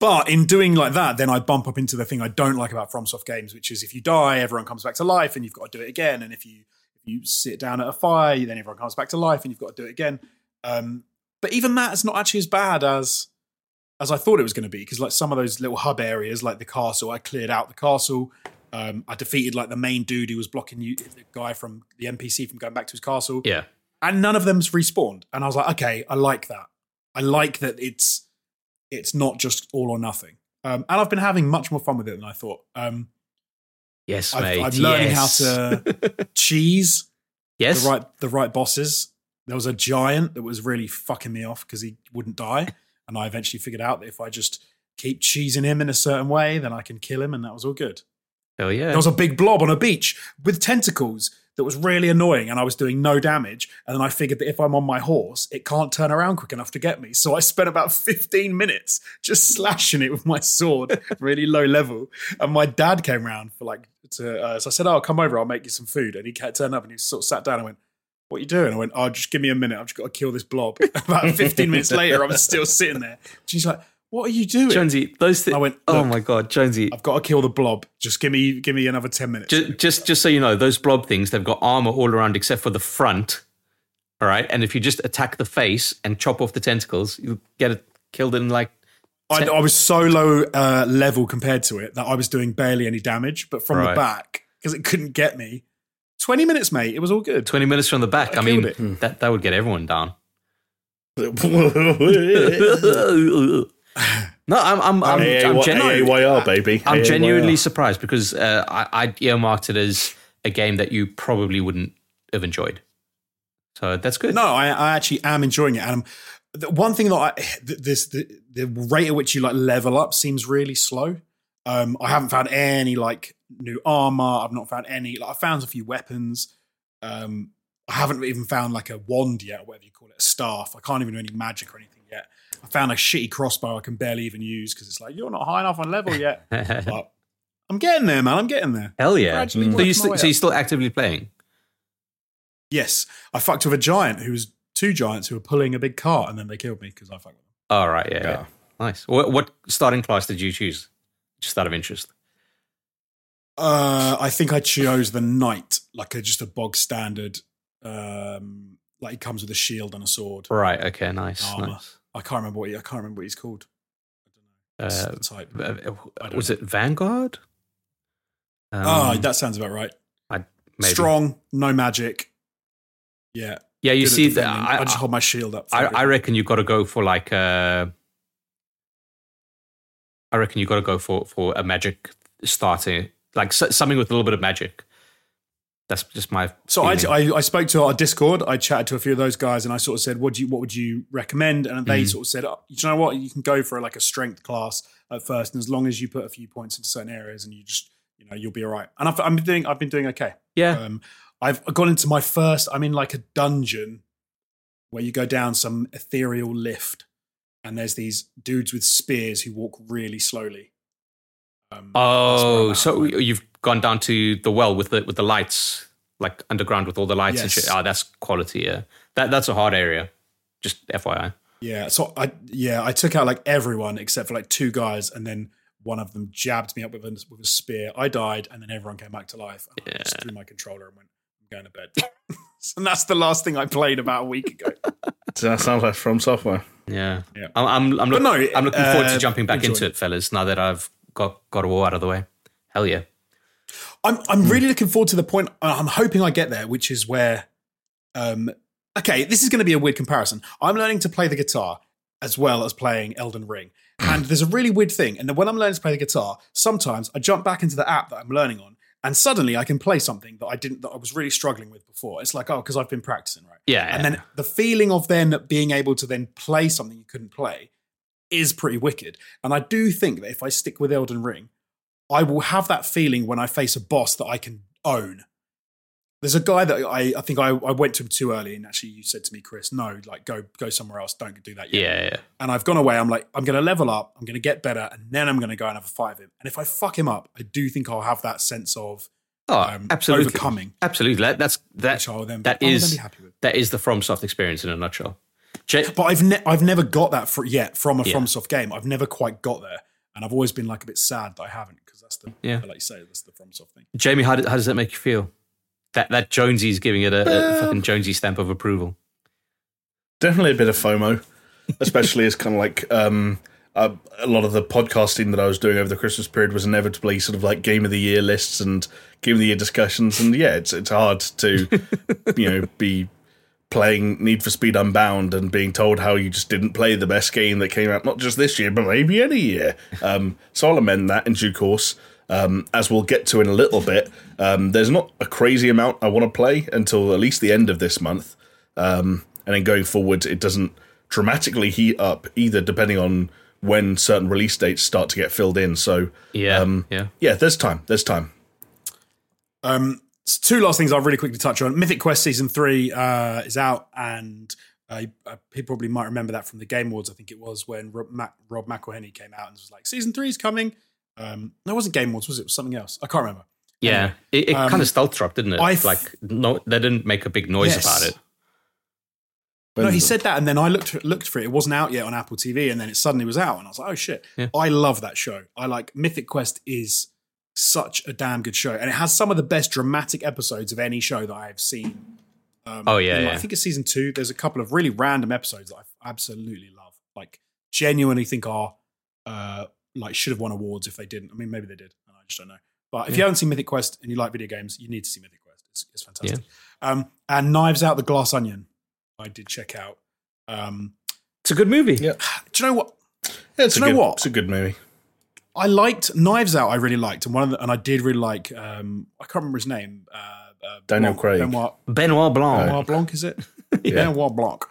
but in doing like that, then I bump up into the thing I don't like about FromSoft games, which is if you die, everyone comes back to life, and you've got to do it again. And if you if you sit down at a fire, then everyone comes back to life, and you've got to do it again. Um, but even that is not actually as bad as as I thought it was going to be, because like some of those little hub areas, like the castle, I cleared out the castle. Um, I defeated like the main dude who was blocking you, the guy from the NPC from going back to his castle yeah. and none of them's respawned. And I was like, okay, I like that. I like that it's it's not just all or nothing. Um, and I've been having much more fun with it than I thought. Um, Yes, I've, mate. I'm learning yes. how to cheese yes. the right the right bosses. There was a giant that was really fucking me off because he wouldn't die, and I eventually figured out that if I just keep cheesing him in a certain way, then I can kill him, and that was all good. Hell yeah. There was a big blob on a beach with tentacles that was really annoying, and I was doing no damage. And then I figured that if I'm on my horse, it can't turn around quick enough to get me. So I spent about 15 minutes just slashing it with my sword, really low level. And my dad came round for like to. Uh, so I said, "Oh, come over. I'll make you some food." And he turned up and he sort of sat down. and went. What are you doing? I went, oh, just give me a minute. I've just got to kill this blob. About 15 minutes later, I was still sitting there. She's like, what are you doing? Jonesy, those things. I went, oh my god, Jonesy. I've got to kill the blob. Just give me, give me another 10 minutes. Just, just, just so you know, those blob things, they've got armor all around except for the front. All right, and if you just attack the face and chop off the tentacles, you get it killed in like. I, I was so low uh, level compared to it that I was doing barely any damage. But from Right. the back, because it couldn't get me, 20 minutes, mate. It was all good. 20 minutes from the back. I, I mean, that, that would get everyone down. AAYR, no, I'm, I'm, I'm, I'm, genu- baby. I'm AAYR. genuinely surprised because uh, I, I earmarked it as a game that you probably wouldn't have enjoyed. So that's good. No, I, I actually am enjoying it. And the one thing that I, this, the, the rate at which you like level up seems really slow. Um, I haven't found any like new armor. I've not found any. Like I found a few weapons. Um, I haven't even found like a wand yet, or whatever you call it, a staff. I can't even do any magic or anything yet. I found a shitty crossbow I can barely even use because it's like you're not high enough on level yet. but I'm getting there, man. I'm getting there. Hell yeah. Gradually So, you st- so you're still actively playing? Yes, I fucked with a giant who was two giants who were pulling a big cart, and then they killed me because I fucked with them. All right, yeah, Yeah. yeah. Nice. What, what starting class did you choose? Just out of interest. Uh, I think I chose the knight, like a, just a bog standard. Um, like he comes with a shield and a sword. Right. Okay. Nice. Armor. nice. I can't remember what he, I can't remember what he's called. What's Uh, the type. uh, don't was it Vanguard? Um, oh, that sounds about right. I, maybe. Strong, no magic. Yeah. Yeah, you good see, that. I, I, just hold my shield up. I, I reckon you've got to go for like uh I reckon you've got to go for for a magic starter, like something with a little bit of magic. That's just my. So I. I, I spoke to our Discord. I chatted to a few of those guys, and I sort of said, "What do you, what would you recommend?" And they Mhm. sort of said, oh, "You know what? You can go for like a strength class at first, and as long as you put a few points into certain areas, and you just, you know, you'll be all right." And I've, I'm doing, I've been doing okay. yeah, Um, I've gone into my first. I'm in like a dungeon where you go down some ethereal lift, and there's these dudes with spears who walk really slowly. Um, that's where I'm Oh, so you've gone down to the well with the with the lights, like underground with all the lights and shit. Oh, that's quality. Yeah, that that's a hard area. Just FYI. Yeah, so I yeah I took out like everyone except for like two guys, and then one of them jabbed me up with a, with a spear. I died, and then everyone came back to life. And I just threw my controller and went, "I'm going to bed." and that's the last thing I played about a week ago. Does that sound like FromSoftware? Yeah, Yeah. I'm I'm, I'm, look, no, I'm looking forward uh, to jumping back enjoy into it. it, fellas. Now that I've got got a war out of the way. Hell yeah. I'm I'm really looking forward to the point. uh, I'm hoping I get there, which is where, um, okay, this is going to be a weird comparison. I'm learning to play the guitar as well as playing Elden Ring, and there's a really weird thing. And then when I'm learning to play the guitar, sometimes I jump back into the app that I'm learning on, and suddenly I can play something that I didn't that I was really struggling with before. It's like oh, because I've been practicing, right? Yeah, And then the feeling of then being able to then play something you couldn't play is pretty wicked. And I do think that if I stick with Elden Ring, I will have that feeling when I face a boss that I can own. There's a guy that I, I think I, I went to him too early, and actually you said to me, Chris, no, like go go somewhere else, don't do that yet. yeah, yeah. And I've gone away. I'm like, I'm going to level up, I'm going to get better, and then I'm going to go and have a fight with him. And if I fuck him up, I do think I'll have that sense of Oh, um, absolutely. overcoming, Absolutely. That, that's that. then, that I will then is- be happy with. That is the FromSoft experience in a nutshell. J- But I've ne- I've never got that for, yet from a Yeah. FromSoft game. I've never quite got there, and I've always been like a bit sad that I haven't that's the Yeah. like you say that's the FromSoft thing. Jamie, how, did, how does that make you feel? That that Jonesy's giving it a, a fucking Jonesy stamp of approval. Definitely a bit of FOMO, especially as kind of like um, uh, a lot of the podcasting that I was doing over the Christmas period was inevitably sort of like game of the year lists and game of the year discussions, and yeah, it's it's hard to you know be playing Need for Speed Unbound and being told how you just didn't play the best game that came out not just this year but maybe any year. Um, so I'll amend that in due course. Um, as we'll get to in a little bit, um, there's not a crazy amount I want to play until at least the end of this month. Um, and then going forward, it doesn't dramatically heat up either, depending on when certain release dates start to get filled in. So, Yeah, Um, yeah. yeah, there's time. There's time. Um, s- two last things I'll really quickly touch on. Mythic Quest season three uh, is out, and uh, uh, people probably might remember that from the Game Awards. I think it was when Rob, Mac- Rob McElhenney came out and was like, "Season three is coming." Um, no, it wasn't Game Awards, was it? it was something else. I can't remember. Yeah, Anyway, it, it um, kind of stealth dropped, didn't it? I f- like no, they didn't make a big noise Yes. about it. No, he said that, and then I looked looked for it. It wasn't out yet on Apple TV, and then it suddenly was out, and I was like, "Oh shit!" Yeah. I love that show. I like Mythic Quest is such a damn good show, and it has some of the best dramatic episodes of any show that I have seen. Um, Oh, yeah, in, like, yeah. I think it's season two. There's a couple of really random episodes that I absolutely love. Like, genuinely think are uh, like should have won awards if they didn't. I mean, maybe they did, and I just don't know. But if you haven't seen Mythic Quest and you like video games, you need to see Mythic Quest. It's, it's fantastic. Um, and Knives Out the Glass Onion, I did check out. Um, It's a good movie. Yeah. do you know what? Yeah, it's Do you know good, what? It's a good movie. I liked Knives Out. I really liked, and one of the, and I did really like. Um, I can't remember his name. Uh, uh, Daniel Blanc- Craig. Benoit, Benoit Blanc. Benoit Blanc, is it? Yeah. Benoit Blanc.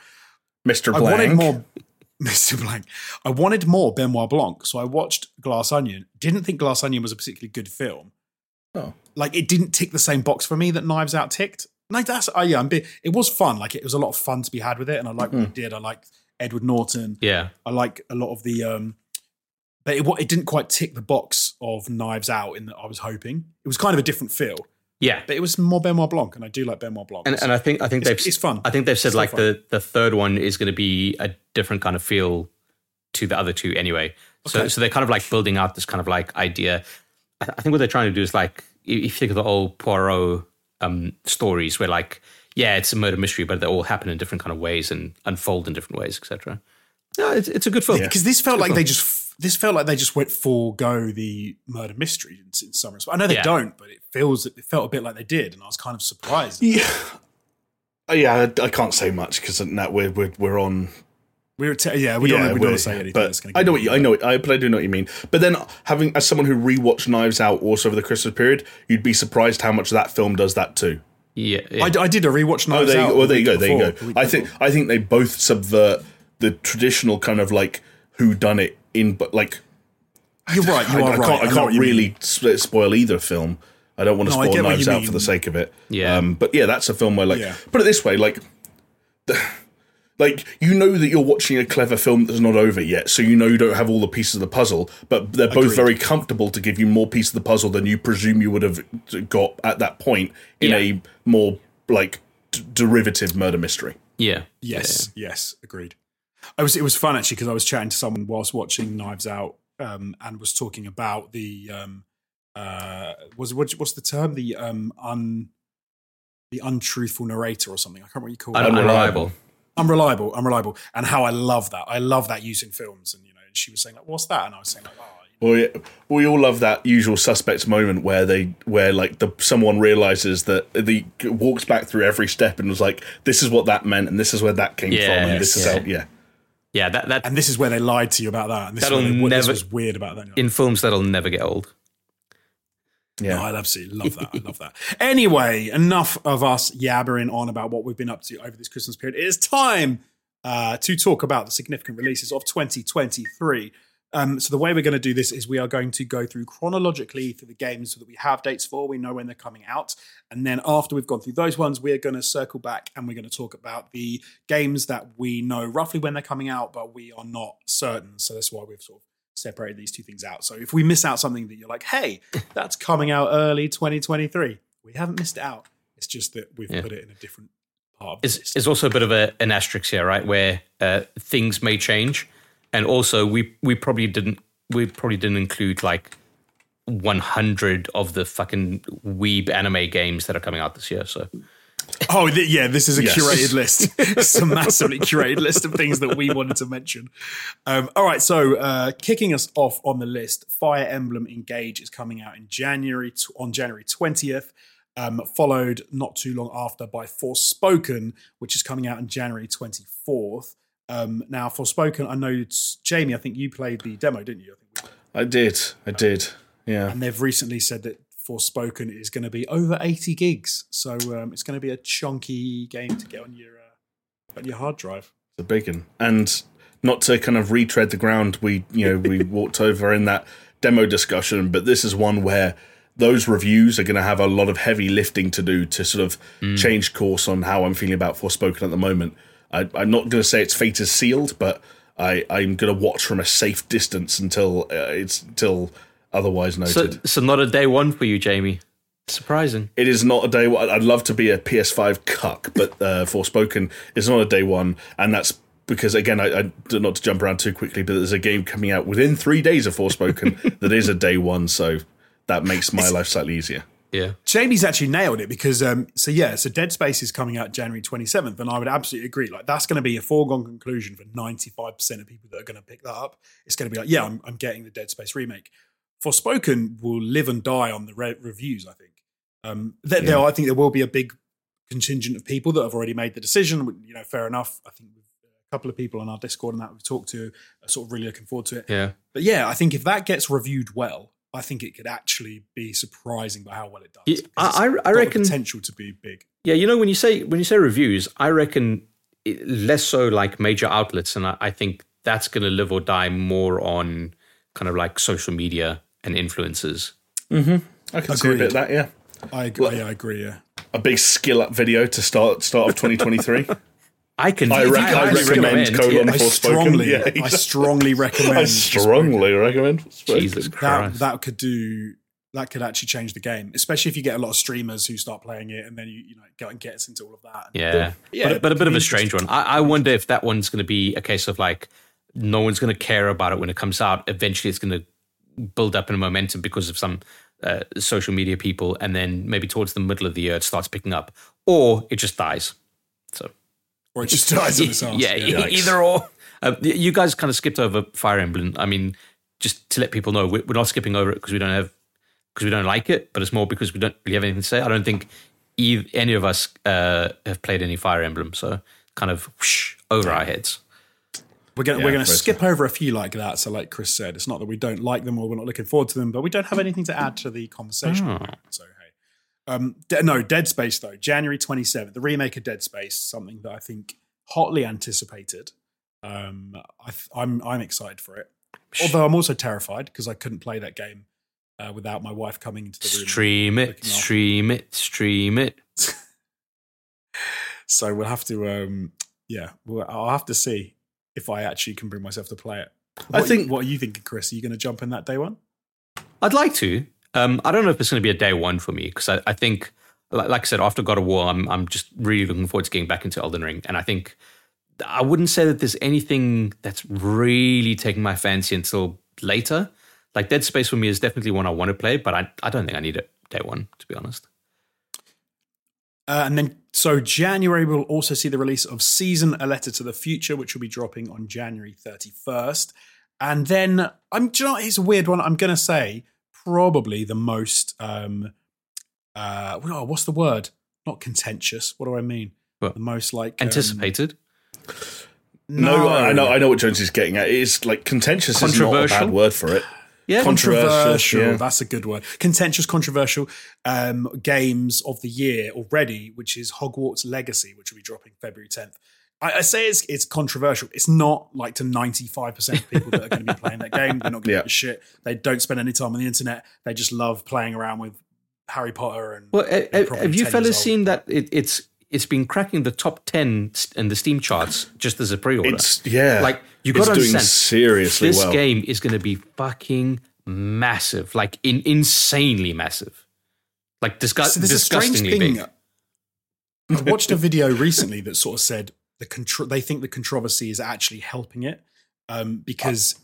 Mr. I Blank. wanted more. Mr. Blank. I wanted more Benoit Blanc, so I watched Glass Onion. Didn't think Glass Onion was a particularly good film. Oh. Like it didn't tick the same box for me that Knives Out ticked. Like that's oh yeah, I'm be, it was fun. Like it was a lot of fun to be had with it, and I like what it did. I like Edward Norton. Yeah, I like a lot of the um but it, it didn't quite tick the box of Knives Out in that I was hoping. It was kind of a different feel, yeah. but it was more Benoit Blanc, and I do like Benoit Blanc. And, and I think I think It's- they've it's fun. I think they've said It's like the the third one is going to be a different kind of feel to the other two anyway. So Okay. so they're kind of like building out this kind of like idea. I, I think what they're trying to do is like if you think of the old Poirot um, stories where like yeah it's a murder mystery but they all happen in different kind of ways and unfold in different ways etc. Yeah, it's it's a good film. because this felt like they just this felt like they just went forego the murder mystery in, in some respects. I know they Yeah. don't, but it feels it felt a bit like they did, and I was kind of surprised. Yeah, Uh, yeah. I, I can't say much because we're, we're we're on We were t- yeah, we don't we don't we're- want to say anything. But that's I know what you, I know. I but I do know what you mean. But then, having as someone who rewatched Knives Out also over the Christmas period, you'd be surprised how much that film does that too. Yeah, yeah. I, I did a rewatch. Oh, Knives there you Out. Well, there you go. week There you go. I think. I think they both subvert the traditional kind of like who done it in, but like you're right. You I, are I right. can't, I can't what mean. really spoil either film. I don't want to No, spoil get what Knives you Out for the sake of it. Yeah. Um, but yeah, that's a film where like Yeah. put it this way, like. Like you know that you're watching a clever film that's not over yet, so you know you don't have all the pieces of the puzzle, but they're both Agreed. very comfortable to give you more piece of the puzzle than you presume you would have got at that point in Yeah. a more like d- derivative murder mystery. yeah. Yes, yes, agreed. I was. It was fun actually because I was chatting to someone whilst watching Knives Out, um, and was talking about the um, uh, was what, what's the term the um un the untruthful narrator or something. I can't remember what you call Un- it. unreliable. unreliable, unreliable, and how I love that. I love that using films, and you know, and she was saying like, "What's that?" And I was saying like, "Oh." Well, yeah, we all love that usual suspects moment where they, where like the someone realizes that the walks back through every step and was like, "This is what that meant, and this is where that came from, and this is how." Yeah, Yeah, that that And this is where they lied to you about that. And this, That'll where they, what this never- was weird about that. in films that'll never get old. yeah. No, I absolutely love that. I love that. Anyway, enough of us yabbering on about what we've been up to over this Christmas period. It is time uh, to talk about the significant releases of 2023. Um, so the way we're going to do this is we are going to go through chronologically through the games so that we have dates for. We know when they're coming out, and then after we've gone through those ones, we are going to circle back and we're going to talk about the games that we know roughly when they're coming out, but we are not certain. So that's why we've sort of separated these two things out. So if we miss out something that you're like, hey, that's coming out early 2023, we haven't missed it out. It's just that we've Yeah. put it in a different part of the It's, it's also a bit of a, an asterisk here, right? Where uh, things may change, and also we we probably didn't we probably didn't include like 100 of the fucking weeb anime games that are coming out this year. So Oh, th- yeah, this is a Yes. curated list. it's a massively curated list of things that we wanted to mention. Um, all right, so uh, kicking us off on the list, Fire Emblem Engage is coming out in January t- on January twentieth. Um, followed not too long after by Forspoken, which is coming out in January twenty fourth. Um, now, Forspoken, I know it's Jamie. I think you played the demo, didn't you? I think I did, I did. Yeah, and they've recently said that Forspoken is going to be over 80 gigs. So um, it's going to be a chunky game to get on your uh, on your hard drive. the big one. And not to kind of retread the ground we you know we walked over in that demo discussion, but this is one where those reviews are going to have a lot of heavy lifting to do to sort of change course on how I'm feeling about Forspoken at the moment. I, I'm not going to say its fate is sealed, but I, I'm going to watch from a safe distance until uh, it's until otherwise so noted. so not a day one for you, Jamie. Surprising. it is not a day one. I'd love to be a PS5 cuck, but uh, Forspoken is not a day one, and that's because again, I, I not to jump around too quickly, but there's a game coming out within three days of Forspoken that is a day one, so that makes my life slightly easier. Yeah. Jamie's actually nailed it because um, so yeah, so Dead Space is coming out January 27th, and I would absolutely agree. Like that's going to be a foregone conclusion for 95% of people that are going to pick that up. It's going to be like, yeah, I'm, I'm getting the Dead Space remake. Forspoken will live and die on the re- reviews. I think. Um, there, there, I think there will be a big contingent of people that have already made the decision. You know, fair enough. I think a couple of people on our Discord and that we've talked to are sort of really looking forward to it. Yeah. But yeah, I think if that gets reviewed well, I think it could actually be surprising by how well it does. Yeah, because I- it's I- I got the reckon- potential to be big. Yeah, you know when you say when you say reviews, I reckon it, less so like major outlets, and I, I think that's going to live or die more on kind of like social media and influencers. Mm-hmm. I can see a bit of that. Yeah, I agree. yeah, I agree. Yeah. a big skill up video to start start of 2023. I can. I, re- I highly recommend colon I Forspoken. strongly, Yeah, I strongly recommend. I strongly recommend. Forspoken. Jesus that Christ. that could do that could actually change the game, especially if you get a lot of streamers who start playing it and then you you know go and gets into all of that. Yeah, Yeah, but, but a bit of a strange one. I, I wonder if that one's going to be a case of like no one's going to care about it when it comes out. Eventually, it's going to build up in momentum because of some uh, social media people, and then maybe towards the middle of the year it starts picking up, or it just dies. So Or it just dies on its arse. yeah, Yikes. either or. Uh, you guys kind of skipped over Fire Emblem. I mean, just to let people know we're, we're not skipping over it because we don't have because we don't like it, but it's more because we don't really have anything to say. I don't think ev any of us uh, have played any Fire Emblem, so kind of whoosh, over our heads. We're going Yeah, we're going to very skip over a few like that. So, like Chris said, it's not that we don't like them or we're not looking forward to them, but we don't have anything to add to the conversation. Oh. So, hey, um, De- no, Dead Space though, January twenty seventh, the remake of Dead Space, something that I think hotly anticipated. Um, I th- I'm I'm excited for it. Although I'm also terrified because I couldn't play that game uh, without my wife coming into the room. Stream it, stream it, stream it. So we'll have to, um, yeah, we'll, I'll have to see if I actually can bring myself to play it. I What- think- What are you thinking, Chris? Are you going to jump in that day one? I'd like to. Um, I don't know if it's going to be a day one for me because I, I think, like, I said, after God of War, I'm I'm just really looking forward to getting back into Elden Ring, and I think I wouldn't say that there's anything that's really taking my fancy until later. Like Dead Space for me is definitely one I want to play, but I I don't think I need it day one to be honest. Uh, and then, so January we'll also see the release of Season: A Letter to the Future, which will be dropping on January 31st. And then, I'm, you know, it's a weird one. I'm going to say probably the most, um, uh, what's the word? Not contentious. What do I mean? What? The most like um, Anticipated. No, I know, I know what Jonesy is getting at. It's like contentious is not a Controversial? bad word for it. yeah, controversial, controversial. yeah. That's a good word. Contentious, controversial um, games of the year already, which is Hogwarts Legacy, which will be dropping February 10th. I, I say it's, it's controversial. It's not like to 95% of people that are going to be playing that game. They're not going to Yeah. give a shit. They don't spend any time on the internet. They just love playing around with Harry Potter and. Well, uh, and uh, have you 10 fellas seen that it, it's it's been cracking the top ten in the Steam charts just as a pre-order? Yeah, like you it's got to doing understand seriously this well. game is going to be fucking massive, like in, insanely massive, like disgust- So there's a strange disgustingly thing. big. I watched a video recently that sort of said the contro- they think the controversy is actually helping it um, because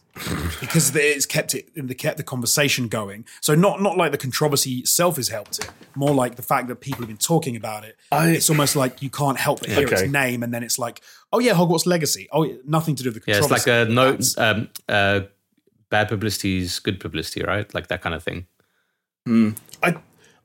because the- it's kept it in the kept the conversation going. So not not like the controversy itself has helped it, more like the fact that people have been talking about it. I- it's almost like you can't help but hear Okay. its name, and then it's like, oh yeah, Hogwarts Legacy. Oh, yeah, nothing to do with the Yeah, it's like a no, um, uh, bad publicity is good publicity, right? Like that kind of thing. I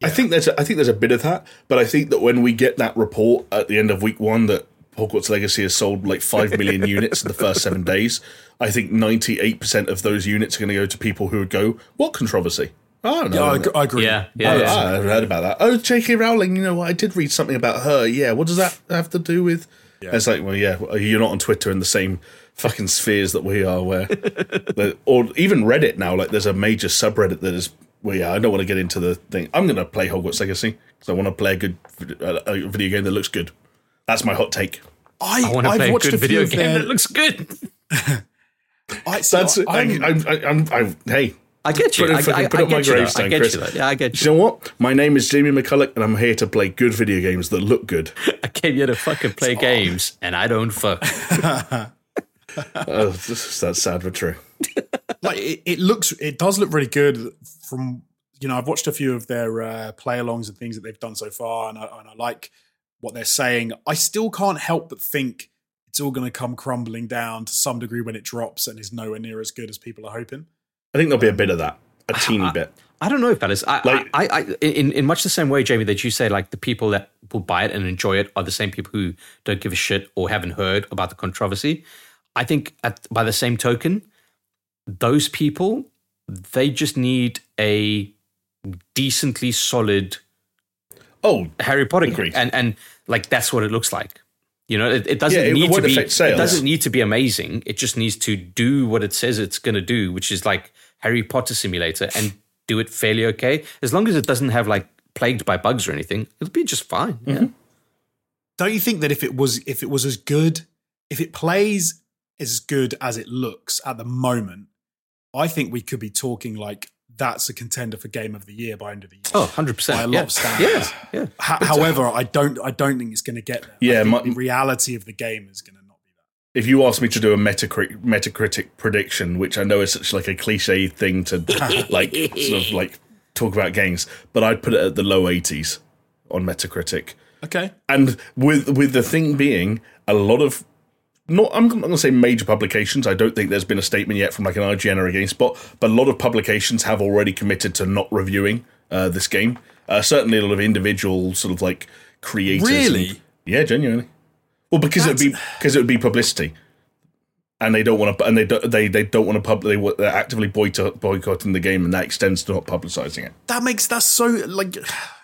I think there's a, I think there's a bit of that, but I think that when we get that report at the end of week one that Hogwarts Legacy has sold like five million units in the first seven days, I think ninety eight percent of those units are going to go to people who would go, "What controversy? I don't know." yeah, I, I agree. Yeah, yeah, Oh, yeah. I have heard about that. Oh, J.K. Rowling, you know, what? I did read something about her. Yeah, what does that have to do with? Yeah. It's like, well, yeah, you're not on Twitter in the same fucking spheres that we are, where, or even Reddit now. Like, there's a major subreddit that is. Well, yeah, I don't want to get into the thing. I'm going to play Hogwarts Legacy because I want to play a good uh, a video game that looks good. That's my hot take. I, I want to I've play a watched good a video of game their. that looks good. I, see, That's. I, I'm- I'm, I'm, I'm, hey, I get you. Put it- I, I, put I up my get you. though. I gravestone, get Chris. you. though. Yeah, I get you. you know what? My name is Jamie McCulloch, and I'm here to play good video games that look good. I came here to fucking play games, and I don't fuck. Oh, that's sad but true. like it, it looks it does look really good from you know i've watched a few of their uh, play alongs and things that they've done so far and I, and I like what they're saying i still can't help but think it's all going to come crumbling down to some degree when it drops and is nowhere near as good as people are hoping I think there'll be a bit of that, a teeny bit. I don't know, fellas. I, Like- I, I, I, in in much the same way, Jamie, that you say, like the people that will buy it and enjoy it are the same people who don't give a shit or haven't heard about the controversy. I think, at, by the same token, those people they just need a decently solid Oh, Harry Potter game. Agreed. and and like that's what it looks like. You know, it, it doesn't Yeah, it need to won't be. affect sales. It doesn't need to be amazing. It just needs to do what it says it's going to do, which is like Harry Potter simulator, and do it fairly okay. As long as it doesn't have like plagued by bugs or anything, it'll be just fine. Mm-hmm. Yeah. don't you think that if it was if it was as good if it plays as good as it looks at the moment i think we could be talking like that's a contender for game of the year by end of the year Oh, 100 percent. By a lot yeah. of standards. Yeah, yeah. Ho- however i don't i don't think it's going to get there Yeah, my- the reality of the game is going to not be that if you ask me to do a Metacritic, Metacritic prediction, which I know is such like a cliche thing to like sort of like talk about games, but I'd put it at the low 80s on Metacritic. okay And with with the thing being, a lot of not I'm not going to say major publications. I don't think there's been a statement yet from like an IGN or a GameSpot, but a lot of publications have already committed to not reviewing uh, this game. Uh, certainly, a lot of individual sort of like creators. Really? and- yeah, genuinely. Well, because it'd be because it would be publicity, and they don't want to, and they don't, they they don't want to pub. They, they're actively boycott, boycotting the game, and that extends to not publicizing it. that makes that's so like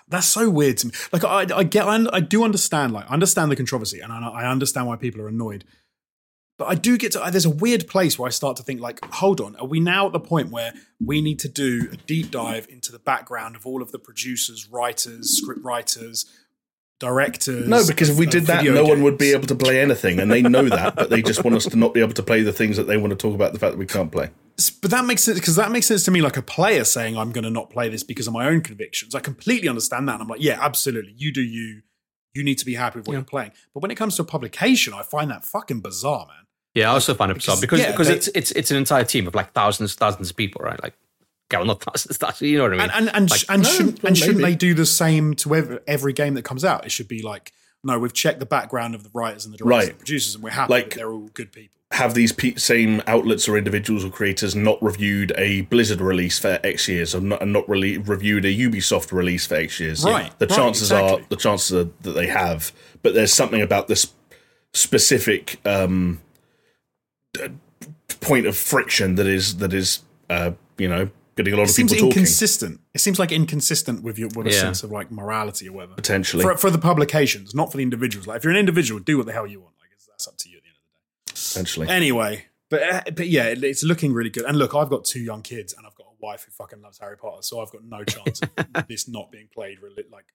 that's so weird to me. Like I, I get, I, I do understand, like I understand the controversy, and I, I understand why people are annoyed. But I do get to. There's a weird place where I start to think, like, hold on, are we now at the point where we need to do a deep dive into the background of all of the producers, writers, script writers, directors? No, because if we did uh, that, video no one would be able to play anything, and they know that, but they just want us to not be able to play the things that they want to talk about. The fact that we can't play. but that makes sense because that makes sense to me like a player saying i'm going to not play this because of my own convictions i completely understand that and i'm like yeah absolutely you do you you need to be happy with what Yeah. you're playing but when it comes to a publication i find that fucking bizarre man Yeah, I also find it bizarre because yeah, because they- it's it's it's an entire team of like thousands thousands of people, right? Like, okay, well, not thousands, thousands. You know what I mean? and and and, sh- and no, shouldn't well, and shouldn't they do the same to every, every game that comes out it should be like no we've checked the background of the writers and the directors Right. and the producers and we're happy Like- that they're all good people Have these pe- same outlets or individuals or creators not reviewed a Blizzard release for X years, or not, and not really reviewed a Ubisoft release for X years? Right, The right, chances exactly. are the chances are that they have, but there's something about this specific um, d- point of friction that is that is uh, you know getting a lot it of seems people talking inconsistent it seems like inconsistent with your with a Yeah. sense of like morality or whatever potentially. for, for the publications not for the individuals like if you're an individual do what the hell you want like that's up to you at the end of the day potentially. Anyway, but uh, but yeah, it- it's looking really good. And look, I've got two young kids, and I've got a wife who fucking loves Harry Potter, so I've got no chance of this not being played really, like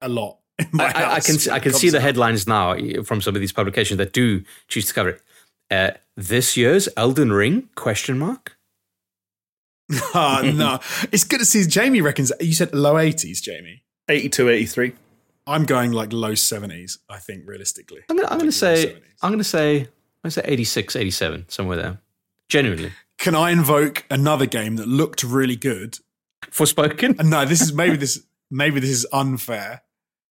a lot. In my I, I, I can I can see the out. headlines now from some of these publications that do choose to cover it. Uh, this year's Elden Ring question mark. Ah, no, it's good to see. Jamie reckons you said low eighties, Jamie. 82, 83. I'm going like low seventies. I think realistically. I'm gonna I'm gonna Like low say I'm gonna say I'm gonna say 86, 87, somewhere there. Genuinely. Can I invoke another game that looked really good? Forspoken. And no, this is maybe this maybe this is unfair.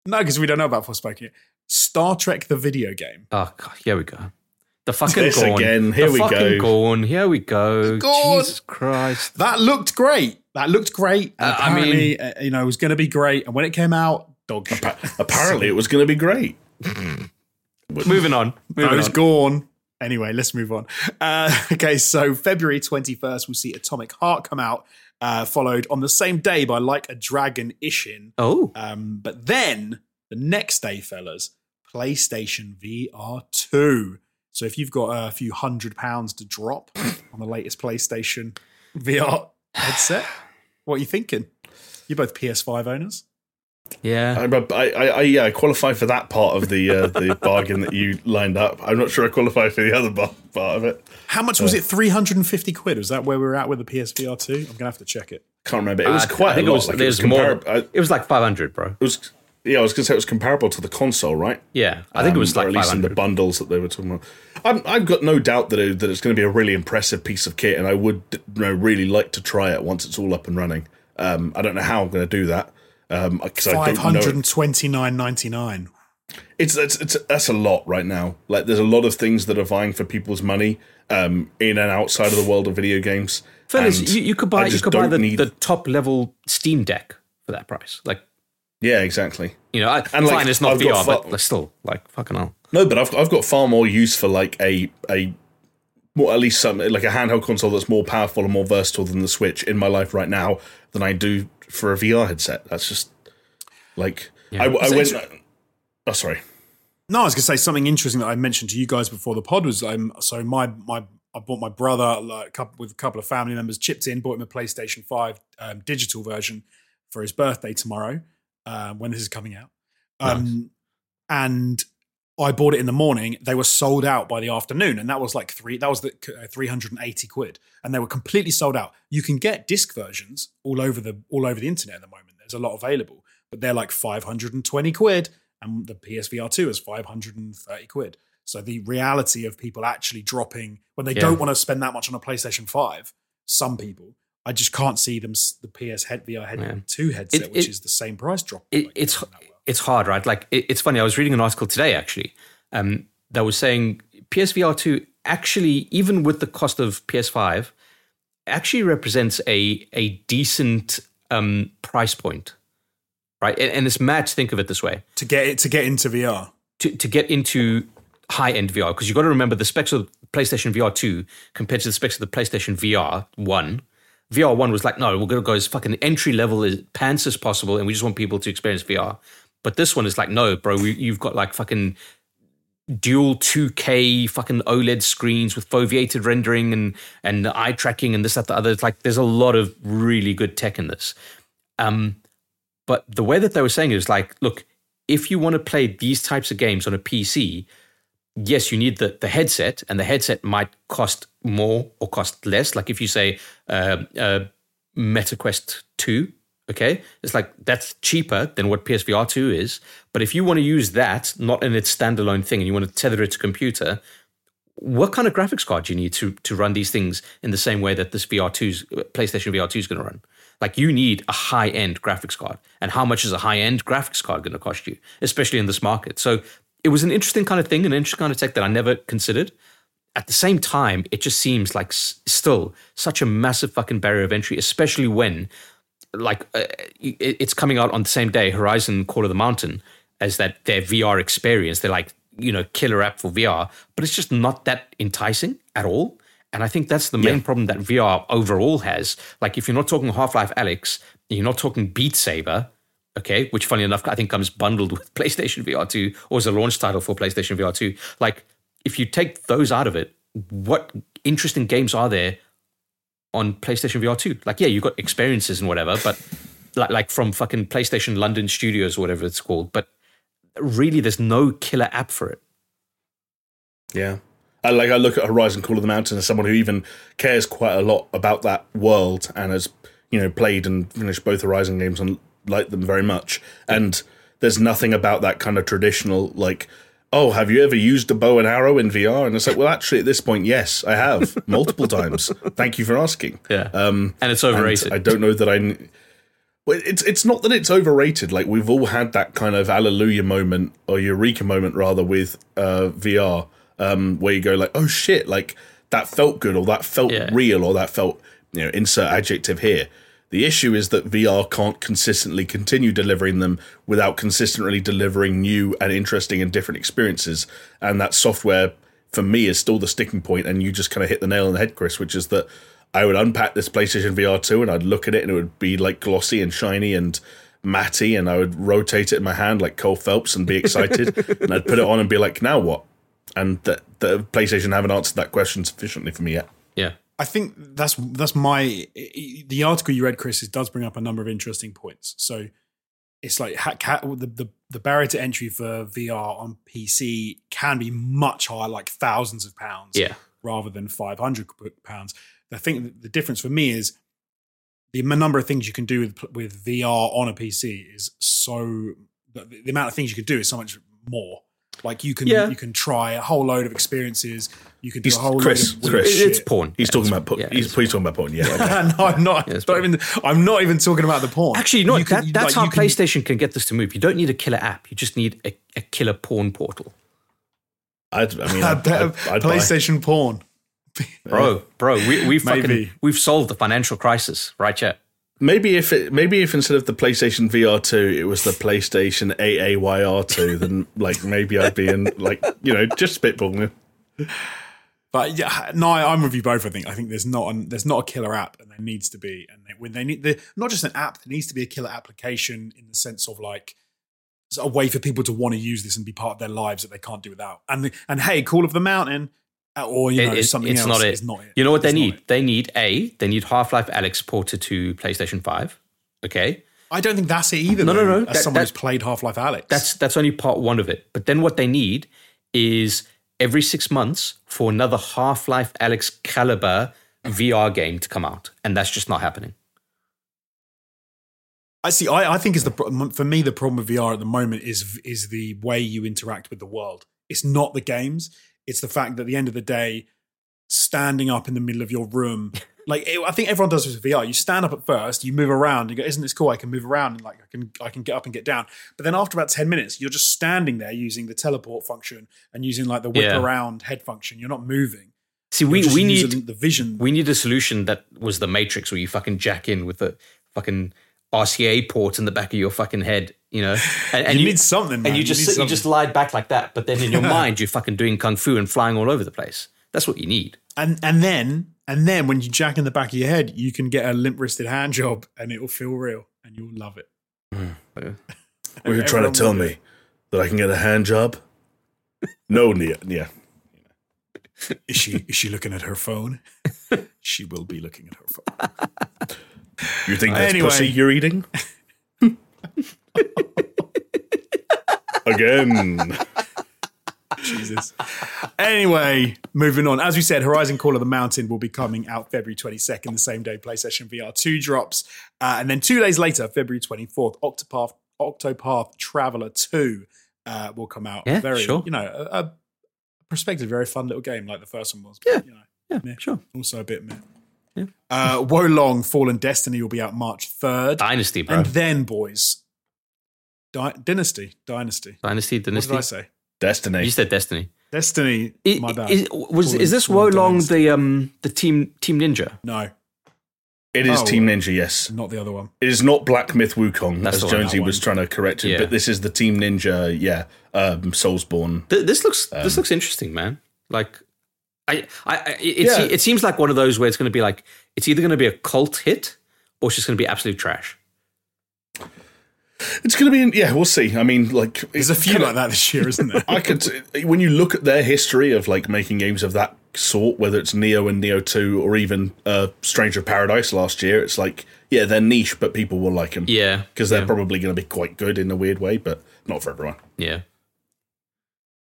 No, because we don't know about Forspoken yet. Star Trek the video game. Oh god, here we go. The fucking This Gorn. again, here the we fucking go. Gorn. Here we go. Gorn. Jesus Christ. That looked great. That looked great. Uh, I mean- apparently, uh, you know, it was going to be great. And when it came out, dog shit. Apparently, it was going to be great. Moving on. Moving Those on. gone. Anyway, let's move on. Uh, okay, so February 21st, we'll see Atomic Heart come out, uh, followed on the same day by Like a Dragon Ishin. Oh. Um, but then the next day, fellas, PlayStation VR 2. So if you've got a few hundred pounds to drop on the latest PlayStation VR headset, what are you thinking? You're both PS5 owners. Yeah. I, I, I, I, yeah, I qualify for that part of the uh, the bargain that you lined up. I'm not sure I qualify for the other bar- part of it. How much was it? 350 quid? Was that where we were at with the PSVR 2? I'm going to have to check it. Can't remember. It was Uh, quite I think a it lot. was, like, it was more. compar- I- it was like 500, bro. it was. Yeah, I was going to say it was comparable to the console, right? Yeah. I think it was Um, like at least in the bundles that they were talking about. I'm, I've got no doubt that it, that it's going to be a really impressive piece of kit, and I would you know, really like to try it once it's all up and running. Um, I don't know how I'm going to do that because I don't know. it. 529.99. It's, it's it's that's a lot right now. Like there's a lot of things that are vying for people's money um, in and outside of the world of video games. Fellas, you, you could buy you could buy the, need- the top level Steam Deck for that price. Like, yeah, exactly. you know, I, And, like, it's not I've got VR, but fu- still, like, fucking hell. No, but I've I've got far more use for like a a more at least some like a handheld console that's more powerful and more versatile than the Switch in my life right now than I do for a VR headset. That's just like I, I went. it's- Oh, sorry. No, I was going to say something interesting that I mentioned to you guys before the pod was um, so my my I bought my brother like, a couple, with a couple of family members chipped in, bought him a PlayStation Five um, digital version for his birthday tomorrow um, when this is coming out, um, and I bought it in the morning. They were sold out by the afternoon, and that was like three. That was the uh, three hundred and eighty quid, and they were completely sold out. You can get disc versions all over the all over the internet at the moment. There's a lot available, but they're like five hundred and twenty quid, and the PSVR two is five hundred and thirty quid. So the reality of people actually dropping when they Yeah. don't want to spend that much on a PlayStation Five, some people. I just can't see them the PS head VR head Yeah. two headset, It- which is the same price drop. it, like, it's it's hard, right? Like it, it's funny. I was reading an article today actually. Um, that was saying PSVR 2 actually, even with the cost of PS5, actually represents a, a decent um, price point. Right. And, and it's mad to think of it this way. to get it to get into VR. to, to get into high end VR because you've got to remember the specs of PlayStation VR 2 compared to the specs of the PlayStation VR 1. VR 1 was like, no, we're to go as fucking entry level as pants as possible and we just want people to experience VR. But this one is like, no, bro, we, you've got like fucking dual 2K fucking OLED screens with foveated rendering and, and eye tracking and this, that, the other. It's like, there's a lot of really good tech in this. Um, but the way that they were saying it is like, look, if you want to play these types of games on a PC, yes, you need the, the headset, and the headset might cost more or cost less. Like if you say uh, uh, MetaQuest 2, okay, it's like that's cheaper than what PSVR 2 is. But if you want to use that, not in its standalone thing, and you want to tether it to computer, what kind of graphics card do you need to to run these things in the same way that this VR2's PlayStation VR2 is going to run? Like you need a high end graphics card, and how much is a high end graphics card going to cost you, especially in this market? So it was an interesting kind of thing, an interesting kind of tech that I never considered. At the same time, it just seems like s- still such a massive fucking barrier of entry, especially when like uh, it's coming out on the same day, Horizon Call of the Mountain, as that their VR experience. They're like you know killer app for VR, but it's just not that enticing at all. And I think that's the main problem that VR overall has. Like if you're not talking Half Life Alyx, you're not talking Beat Saber, okay, which funny enough I think comes bundled with PlayStation VR 2 or as a launch title for PlayStation VR 2. Like if you take those out of it, what interesting games are there on PlayStation VR 2? Like yeah, you've got experiences and whatever, but like like from fucking PlayStation London Studios or whatever it's called, but really there's no killer app for it. Yeah. I like I look at Horizon Call of the Mountain as someone who even cares quite a lot about that world and has, you know, played and finished both Horizon games and liked them very much. And there's nothing about that kind of traditional like Oh, have you ever used a bow and arrow in VR? And it's like, well, actually, at this point, yes, I have multiple times. Thank you for asking. Yeah. Um, and it's and overrated. I don't know that I. Well, it's it's not that it's overrated. Like we've all had that kind of hallelujah moment or eureka moment rather with uh, VR, um, where you go like, oh shit, like that felt good or that felt Yeah. real or that felt you know insert adjective here. The issue is that VR can't consistently continue delivering them without consistently delivering new and interesting and different experiences. And that software, for me, is still the sticking point. And you just kind of hit the nail on the head, Chris, which is that I would unpack this PlayStation VR 2 and I'd look at it and it would be like glossy and shiny and matty. And I would rotate it in my hand like Cole Phelps and be excited. and I'd put it on and be like, now what? And the, the PlayStation haven't answered that question sufficiently for me yet. yeah. I think that's that's my the article you read, Chris. Does bring up a number of interesting points. So it's like the, the the barrier to entry for VR on PC can be much higher, like thousands of pounds, Yeah. rather than five hundred pounds. I think the difference for me is the number of things you can do with with VR on a PC is so the, the amount of things you can do is so much more. Like you can Yeah. you can try a whole load of experiences. You can do He's- a whole Chris, load of Chris. shit. It's porn. He's Yeah, talking about porn. yeah, he's, it's he's talking about porn. Yeah. okay. no, I'm not. it's not even, I'm not even talking about the porn. Actually, no, You that, can- that's like, how you can- PlayStation can get this to move. You don't need a killer app. You just need a, a killer porn portal. I'd, I mean, a I'd, I'd, I'd buy. PlayStation porn. Bro, bro, we, we've fucking, we've solved the financial crisis, right, chat? Maybe if it, maybe if instead of the PlayStation VR two, it was the PlayStation AAYR two, then like maybe I'd be in like you know just spitballing. But yeah, no, I'm with you both. I think I think there's not an, there's not a killer app, and there needs to be. And they, when they need the not just an app, there needs to be a killer application in the sense of like a way for people to want to use this and be part of their lives that they can't do without. And and hey, Call of the Mountain, uh, or you know It- something it's else not it. is not it. You know what they It's not need? They need a they need Half Life Alyx ported to PlayStation Five. Okay, I don't think that's it either. No, no, though, no, As that- someone that- who's played Half Life Alyx, that's that's only part one of it. But then what they need is every six months for another Half Life Alyx caliber VR game to come out, and that's just not happening. I see. I, I think is the for me the problem with VR at the moment is is the way you interact with the world. It's not the games. It's the fact that at the end of the day, standing up in the middle of your room like it, I think everyone does this with VR. You stand up at first, you move around, you go, "Isn't this cool? I can move around and like I can I can get up and get down." But then after about ten minutes, you're just standing there using the teleport function and using like the whip Yeah. around head function. You're not moving. See, we we need the vision. we need a solution that was the Matrix, where you fucking jack in with the fucking RCA port in the back of your fucking head, you know, and, and you, need something, man. and you just need sit, you just lied back like that. But then in your mind, you're fucking doing kung fu and flying all over the place. That's what you need. and and then and then when you jack in the back of your head, you can get a limp wristed hand job, and it will feel real, and you'll love it. Hmm. Were you trying to tell will me that I can get a hand job? No, Nia. Yeah. Is she is she looking at her phone? she will be looking at her phone. You think that's Anyway. pussy you're eating? Again. Jesus. Anyway, moving on. As we said, Horizon Call of the Mountain will be coming out February 22nd, the same day PlayStation VR 2 drops. Uh, and then two days later, February 24th, Octopath, Octopath Traveler 2 uh, will come out. Yeah, very, sure. you know, a, a perspective, very fun little game like the first one was. Yeah. You know, Yeah, meh. sure. Also a bit meh. Yeah. Uh, Wolong Fallen Destiny will be out March 3rd. Dynasty, bro. and then, boys, Di- Dynasty. Dynasty. Dynasty, What did I say? Destiny. You said Destiny. Destiny. I- my bad. Is, was is this Fallen Wolong the um the team Team Ninja? No, It is Oh. Team Ninja, yes. not the other one. It is not Black Myth Wukong, That's as Jonesy was trying to correct it, Yeah. but this is the Team Ninja, yeah, um, Soulsborne. Th- This looks Um, this looks interesting, man. Like, I, I, I it, Yeah. it seems like one of those where it's going to be like it's either going to be a cult hit or it's just going to be absolute trash. It's going to be, yeah, we'll see. I mean, like, There's a few like that this year, isn't there? I could, when you look at their history of like making games of that sort, whether it's Nioh and Nioh Two or even uh, Stranger of Paradise last year, it's like, yeah, they're niche, but people will like them. Yeah, because they're yeah. probably going to be quite good in a weird way, but not for everyone. Yeah,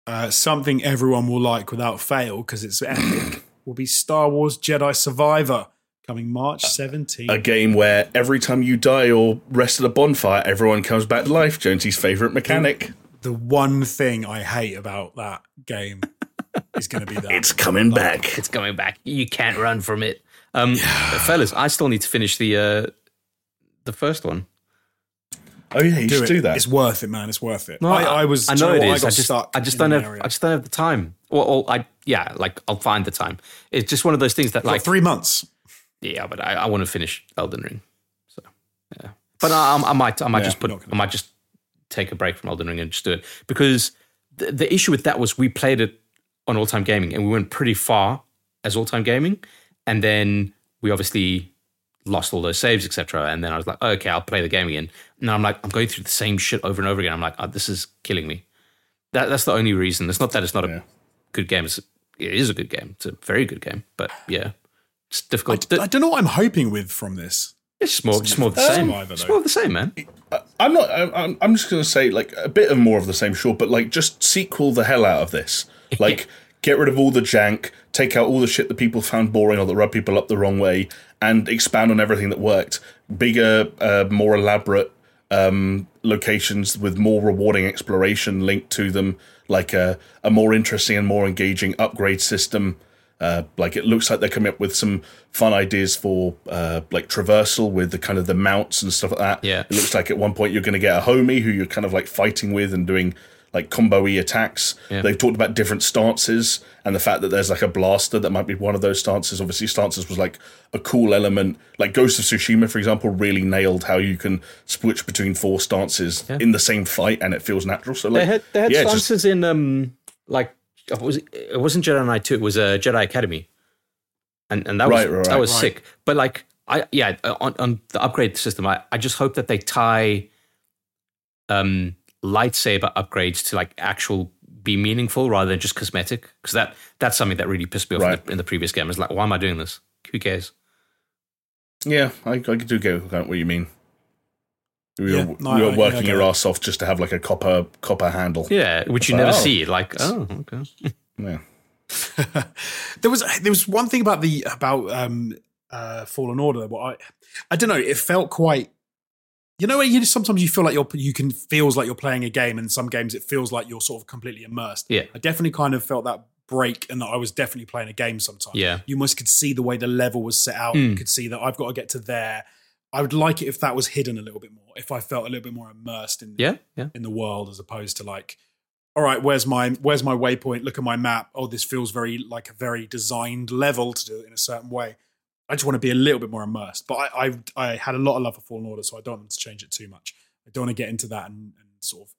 uh, something everyone will like without fail because it's epic will be Star Wars Jedi Survivor coming March 17th. A game where every time you die or rest at a bonfire, everyone comes back to life. Jonesy's favorite mechanic. the one thing I hate about that game is going to be that. It's coming back. it's coming back. You can't run from it. Um, fellas, I still need to finish the uh, the first one. Oh yeah, you do should it. do that. It's worth it, man. It's worth it. I, I was. I know it what? is. I, I, just, I just don't have. area. I just don't have the time. Or, or I, yeah, like I'll find the time. It's just one of those things that, Got like, three months. Yeah, but I, I want to finish Elden Ring. So, yeah, but I, I might, I might Yeah, just put, I might just take a break from Elden Ring and just do it because the, the issue with that was we played it on All Time Gaming and we went pretty far as All Time Gaming, and then we obviously lost all those saves, etc. And then I was like, okay, I'll play the game again. And I'm like, I'm going through the same shit over and over again. I'm like, oh, this is killing me. That, that's the only reason. It's not that it's not Yeah. a good game. It's, it is a good game. It's a very good game. But yeah, it's difficult. I don't know what I'm hoping with from this. it's more, just more of the Um, same. Survivor, It's though. more of the same, man. I'm not. I'm, I'm just going to say like a bit of more of the same, sure, but like just sequel the hell out of this. Like get rid of all the jank, take out all the shit that people found boring or that rubbed people up the wrong way, and expand on everything that worked. Bigger, uh, more elaborate um, locations with more rewarding exploration linked to them, like a, a more interesting and more engaging upgrade system. Uh, like it looks like they're coming up with some fun ideas for uh, like traversal with the kind of the mounts and stuff like that. Yeah. it looks like at one point you're going to get a homie who you're kind of like fighting with and doing like combo-y attacks. Yeah. They've talked about different stances and the fact that there's like a blaster that might be one of those stances. Obviously, stances was like a cool element. Like Ghost of Tsushima, for example, really nailed how you can switch between four stances in the same fight and it feels natural. So like, They had, they had yeah, it's just- stances in, um, like, it, was, it wasn't Jedi Knight 2, it was uh, Jedi Academy. And, and that was, Right, right, that was Right. sick. But like, I yeah, on, on the upgrade system, I, I just hope that they tie um, lightsaber upgrades to like actual be meaningful rather than just cosmetic. Because that that's something that really pissed me off in, the, in the previous game. It's like, why am I doing this? Who cares? Yeah, I, I do get what you mean. You're, Yeah, no, you're I- working I get your it. ass off just to have like a copper copper handle. Yeah, which you like, never oh. see. Like, oh, okay. Yeah. there was there was one thing about the about um uh Fallen Order. What I I don't know. It felt quite. You know, you sometimes you feel like you're you can feels like you're playing a game, and some games it feels like you're sort of completely immersed. Yeah. I definitely kind of felt that break and that I was definitely playing a game sometimes. Yeah. You almost could see the way the level was set out. Mm. You could see that I've got to get to there. I would like it if that was hidden a little bit more, if I felt a little bit more immersed in Yeah, yeah. in the world as opposed to like all right where's my where's my waypoint? Look at my map. Oh this feels very like a very designed level to do it in a certain way. I just want to be a little bit more immersed but i i, I had a lot of love for fallen order so i don't want to change it too much. I don't want to get into that and, and sort of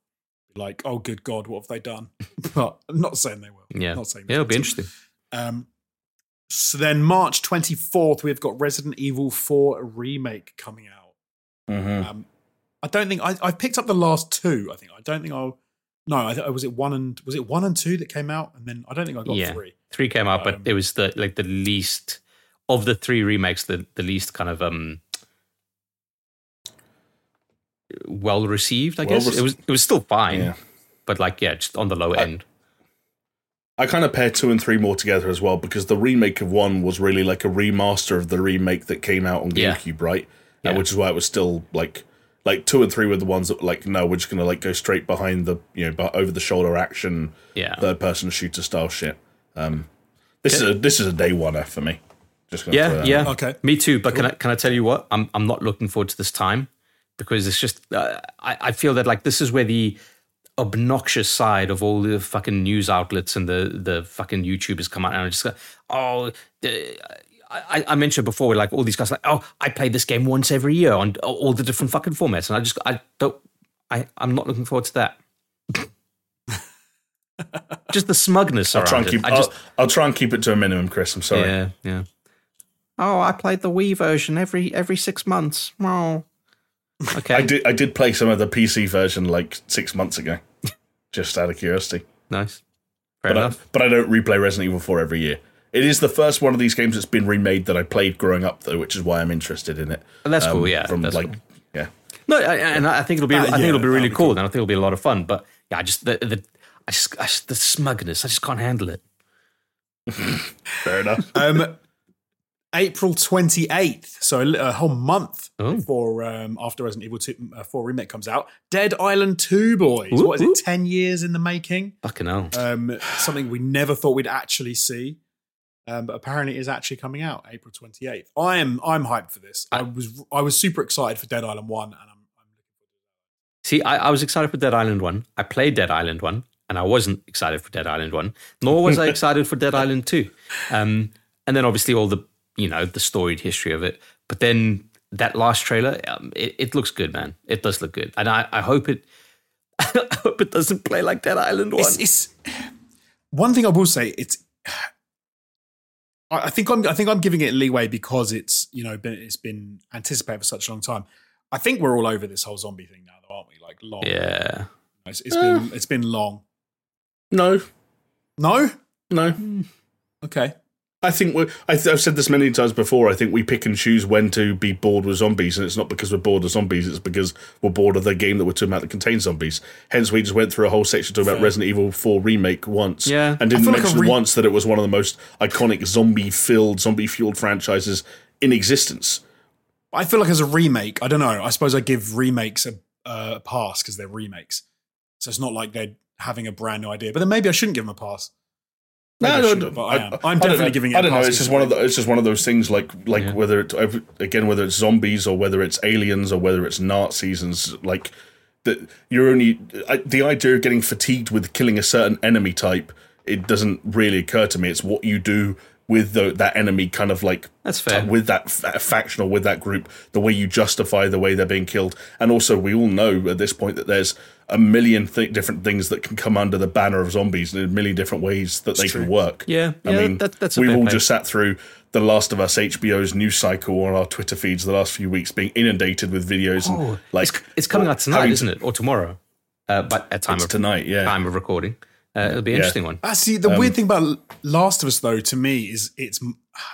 be like oh good god what have they done? But i'm not saying they will. Yeah. not saying Yeah, it'll be interesting. um so then march 24th we've got resident evil 4 remake coming out Mhm. um, I don't think I, I picked up the last two. I think I don't think I'll. No, I th- was it one and was it one and two that came out, and then I don't think I got Yeah. three. Three came out, but Um, it was the like the least of the three remakes, the the least kind of um well received. I Well guess rec- it was. It was still fine, Yeah. but like yeah, just on the low end. I kind of pair two and three more together as well because the remake of one was really like a remaster of the remake that came out on Yeah. GameCube, right? Yeah. Uh, which is why it was still like like two and three were the ones that were like no, we're just gonna like go straight behind the you know but over the shoulder action Yeah, third person shooter style shit. Um, this is a this is a day oneer for me. Just gonna yeah, yeah. out. Okay. Me too. But can I can I tell you what? I'm I'm not looking forward to this time because it's just uh, I I feel that like this is where the obnoxious side of all the fucking news outlets and the the fucking YouTubers come out and I just go, oh. The, I, I mentioned before, like all these guys, like, oh, I play this game once every year on all the different fucking formats, and I just, I don't, I, I'm not looking forward to that. just the smugness I'll try and it. keep I just, I'll, I'll try and keep it to a minimum, Chris. I'm sorry. yeah, yeah. Oh, I played the Wii version every every six months. Oh, okay, I did I did play some of the PC version like six months ago, just out of curiosity. nice, fair But I, enough. but I don't replay Resident Evil 4 every year. It is the first one of these games that's been remade that I played growing up, though, which is why I'm interested in it. And that's Um, cool. Yeah, from that's like cool. yeah, no, I, and I think it'll be, Uh, I think yeah, it'll be really be cool, cool. and I think it'll be a lot of fun. But yeah, I just the, the I just, I just the smugness, I just can't handle it. fair enough. Um, April twenty eighth, so a, whole month Oh. before um, after Resident Evil 2, uh, 4 remake comes out. Dead Island Two Boys. Ooh, what is ooh. it? Ten years in the making. Fucking hell. Um, something we never thought we'd actually see. Um, but apparently, it is actually coming out April twenty eighth. I am I'm hyped for this. I was I was super excited for Dead Island One, and I'm, I'm See, I, I was excited for Dead Island 1. I played Dead Island 1, and I wasn't excited for Dead Island 1, nor was I excited for Dead Island 2. Um, and then obviously all the, you know, the storied history of it. But then that last trailer, um, it, it looks good, man. It does look good. And I, I hope it I hope it doesn't play like Dead Island 1. It's, it's one thing I will say. It's I think I'm I think I'm giving it leeway because it's you know been, it's been anticipated for such a long time. I think we're all over this whole zombie thing now, though, aren't we? Like long. yeah. It's, it's been it's been long. No, No. no. Okay. I think we're, I th- I've said this many times before. I think we pick and choose when to be bored with zombies, and it's not because we're bored of zombies. It's because we're bored of the game that we're talking about that contains zombies. Hence, we just went through a whole section talking about Resident Evil 4 remake once, Yeah. and didn't feel like mention re- once that it was one of the most iconic zombie-filled, zombie-fueled franchises in existence. I feel like as a remake, I don't know. I suppose I give remakes a, a pass because they're remakes. So it's not like they're having a brand new idea. But then maybe I shouldn't give them a pass. Maybe I shouldn't, but I am. I'm definitely know. giving it. I don't a know. It's just one of the. It's just one of those things. Like like Yeah. whether it again whether it's zombies or whether it's aliens or whether it's Nazis and like that. You're only I, the idea of getting fatigued with killing a certain enemy type. It doesn't really occur to me. It's what you do with the, that enemy, kind of like That's fair. with that fa- faction or with that group, the way you justify the way they're being killed, and also we all know at this point that there's a million th- different things that can come under the banner of zombies, and a million different ways that they true. can work. Yeah, I yeah, mean, that- that's we've all point. just sat through the Last of Us HBO's news cycle on our Twitter feeds the last few weeks, being inundated with videos and Oh, like it's, it's coming out tonight, isn't it? Or tomorrow? Uh, but at time of tonight, yeah. time of recording, uh, it'll be an interesting one. Ah, see, the Um, weird thing about Last of Us, though, to me, is it's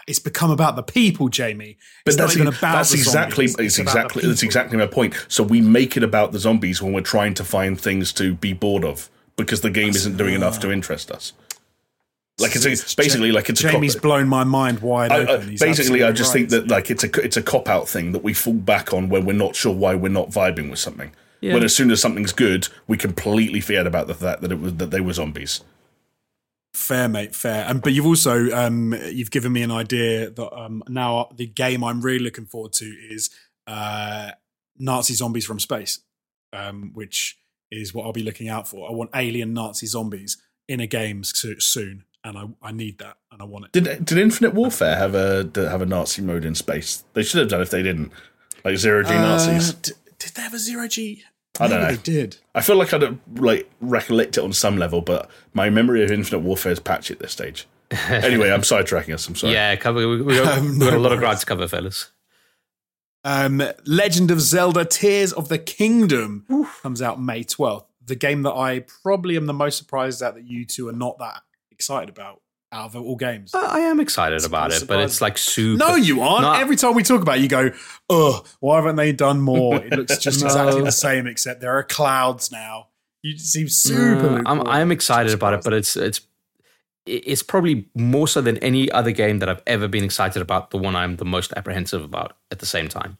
it's become about the people, Jamie. But that's, not even e- about that's the exactly zombies. it's, about the exactly that's exactly my point. So we make it about the zombies when we're trying to find things to be bored of because the game isn't doing enough to interest us. Like it's, a, basically like it's a Jamie's cop- blown my mind wide I, I, open. He's basically, I just right. think that like it's a it's a cop out thing that we fall back on when we're not sure why we're not vibing with something. Yeah. When as soon as something's good, we completely forget about the fact that it was that they were zombies. Fair, mate, fair. And but you've also um, you've given me an idea that um, now the game I'm really looking forward to is uh, Nazi zombies from space, um, which is what I'll be looking out for. I want alien Nazi zombies in a game so- soon, and I, I need that, and I want it. Did did Infinite Warfare have a have a Nazi mode in space? They should have done if they didn't. Like zero G Nazis. Uh, d- did they have a zero G? I don't Maybe know. They did. I feel like I'd like recollect it on some level, but my memory of Infinite Warfare is patchy at this stage. anyway, I'm sidetracking us. I'm sorry. Yeah, cover. We, we got, Um, we got a lot of worries. ground to cover, fellas. Um, Legend of Zelda: Tears of the Kingdom comes out May twelfth. The game that I probably am the most surprised at that you two are not that excited about out of all games. I I am excited about it, but it's like super. No, you aren't. No. Every time we talk about it, you go, ugh, why haven't they done more? It looks just No. exactly the same, except there are clouds now. You seem super. No, I'm. I'm excited about it, but it's it's it's probably more so than any other game that I've ever been excited about. The one I'm the most apprehensive about at the same time.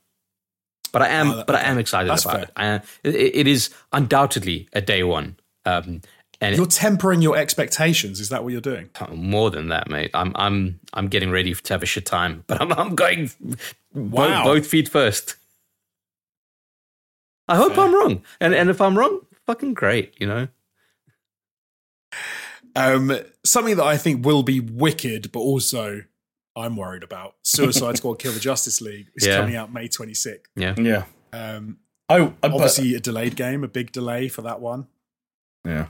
But I am, Oh, that- but I am excited about it. I, it. It is undoubtedly a day one, um, and You're tempering your expectations. Is that what you're doing? more than that, mate. I'm I'm I'm getting ready to have a shit time, but I'm I'm going Wow. both, both feet first. I hope I'm wrong, and and if I'm wrong, fucking great, you know. Um, something that I think will be wicked, but also I'm worried about. Suicide Squad: Kill the Justice League is Yeah. coming out May 26th. Yeah, yeah. Um, I, I but- obviously, a delayed game, a big delay for that one. Yeah.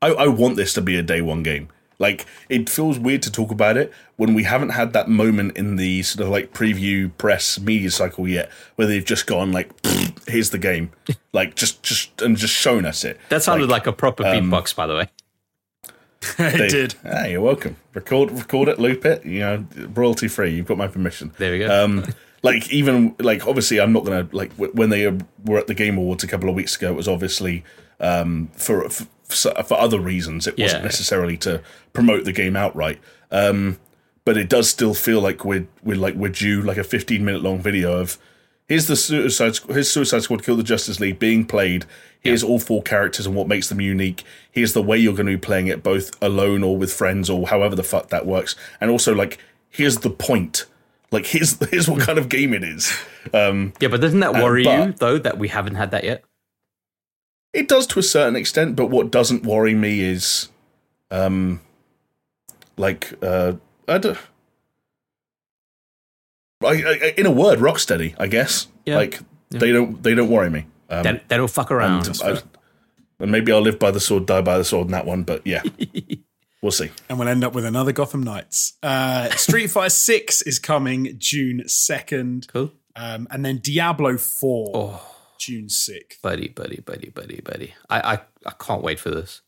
I, I want this to be a day one game. Like, it feels weird to talk about it when we haven't had that moment in the sort of like preview press media cycle yet where they've just gone like, here's the game. Like, just, just, and just shown us it. that sounded like, a proper beatbox, by the way. it They- did. Ah, you're welcome. Record, record it, loop it. You know, royalty free. You've got my permission. There we go. Um, like even like obviously, I'm not gonna like w- when they were at the Game Awards a couple of weeks ago. It was obviously um, for, for for other reasons. It wasn't Yeah. necessarily to promote the game outright. Um, but it does still feel like we're we're like we're due like a 15 minute long video of here's the Suicide here's Suicide Squad Kill the Justice League being played. Here's all four characters and what makes them unique. Here's the way you're going to be playing it, both alone or with friends or however the fuck that works. And also like here's the point. Like here's here's what kind of game it is. Um, yeah, but doesn't that worry but- you though that we haven't had that yet? It does to a certain extent, but what doesn't worry me is, um, like uh, I don't. I, I, in a word, Rocksteady, I guess. Yeah. Like they don't they don't worry me. Um, They, they don't fuck around. and, I- and maybe I'll live by the sword, die by the sword in that one. But yeah, we'll see. And we'll end up with another Gotham Knights. Uh, Street Fighter 6 is coming June 2nd. cool, Um, and then Diablo 4, Oh. June 6th. buddy, buddy, buddy, buddy, buddy. I, I, I can't wait for this.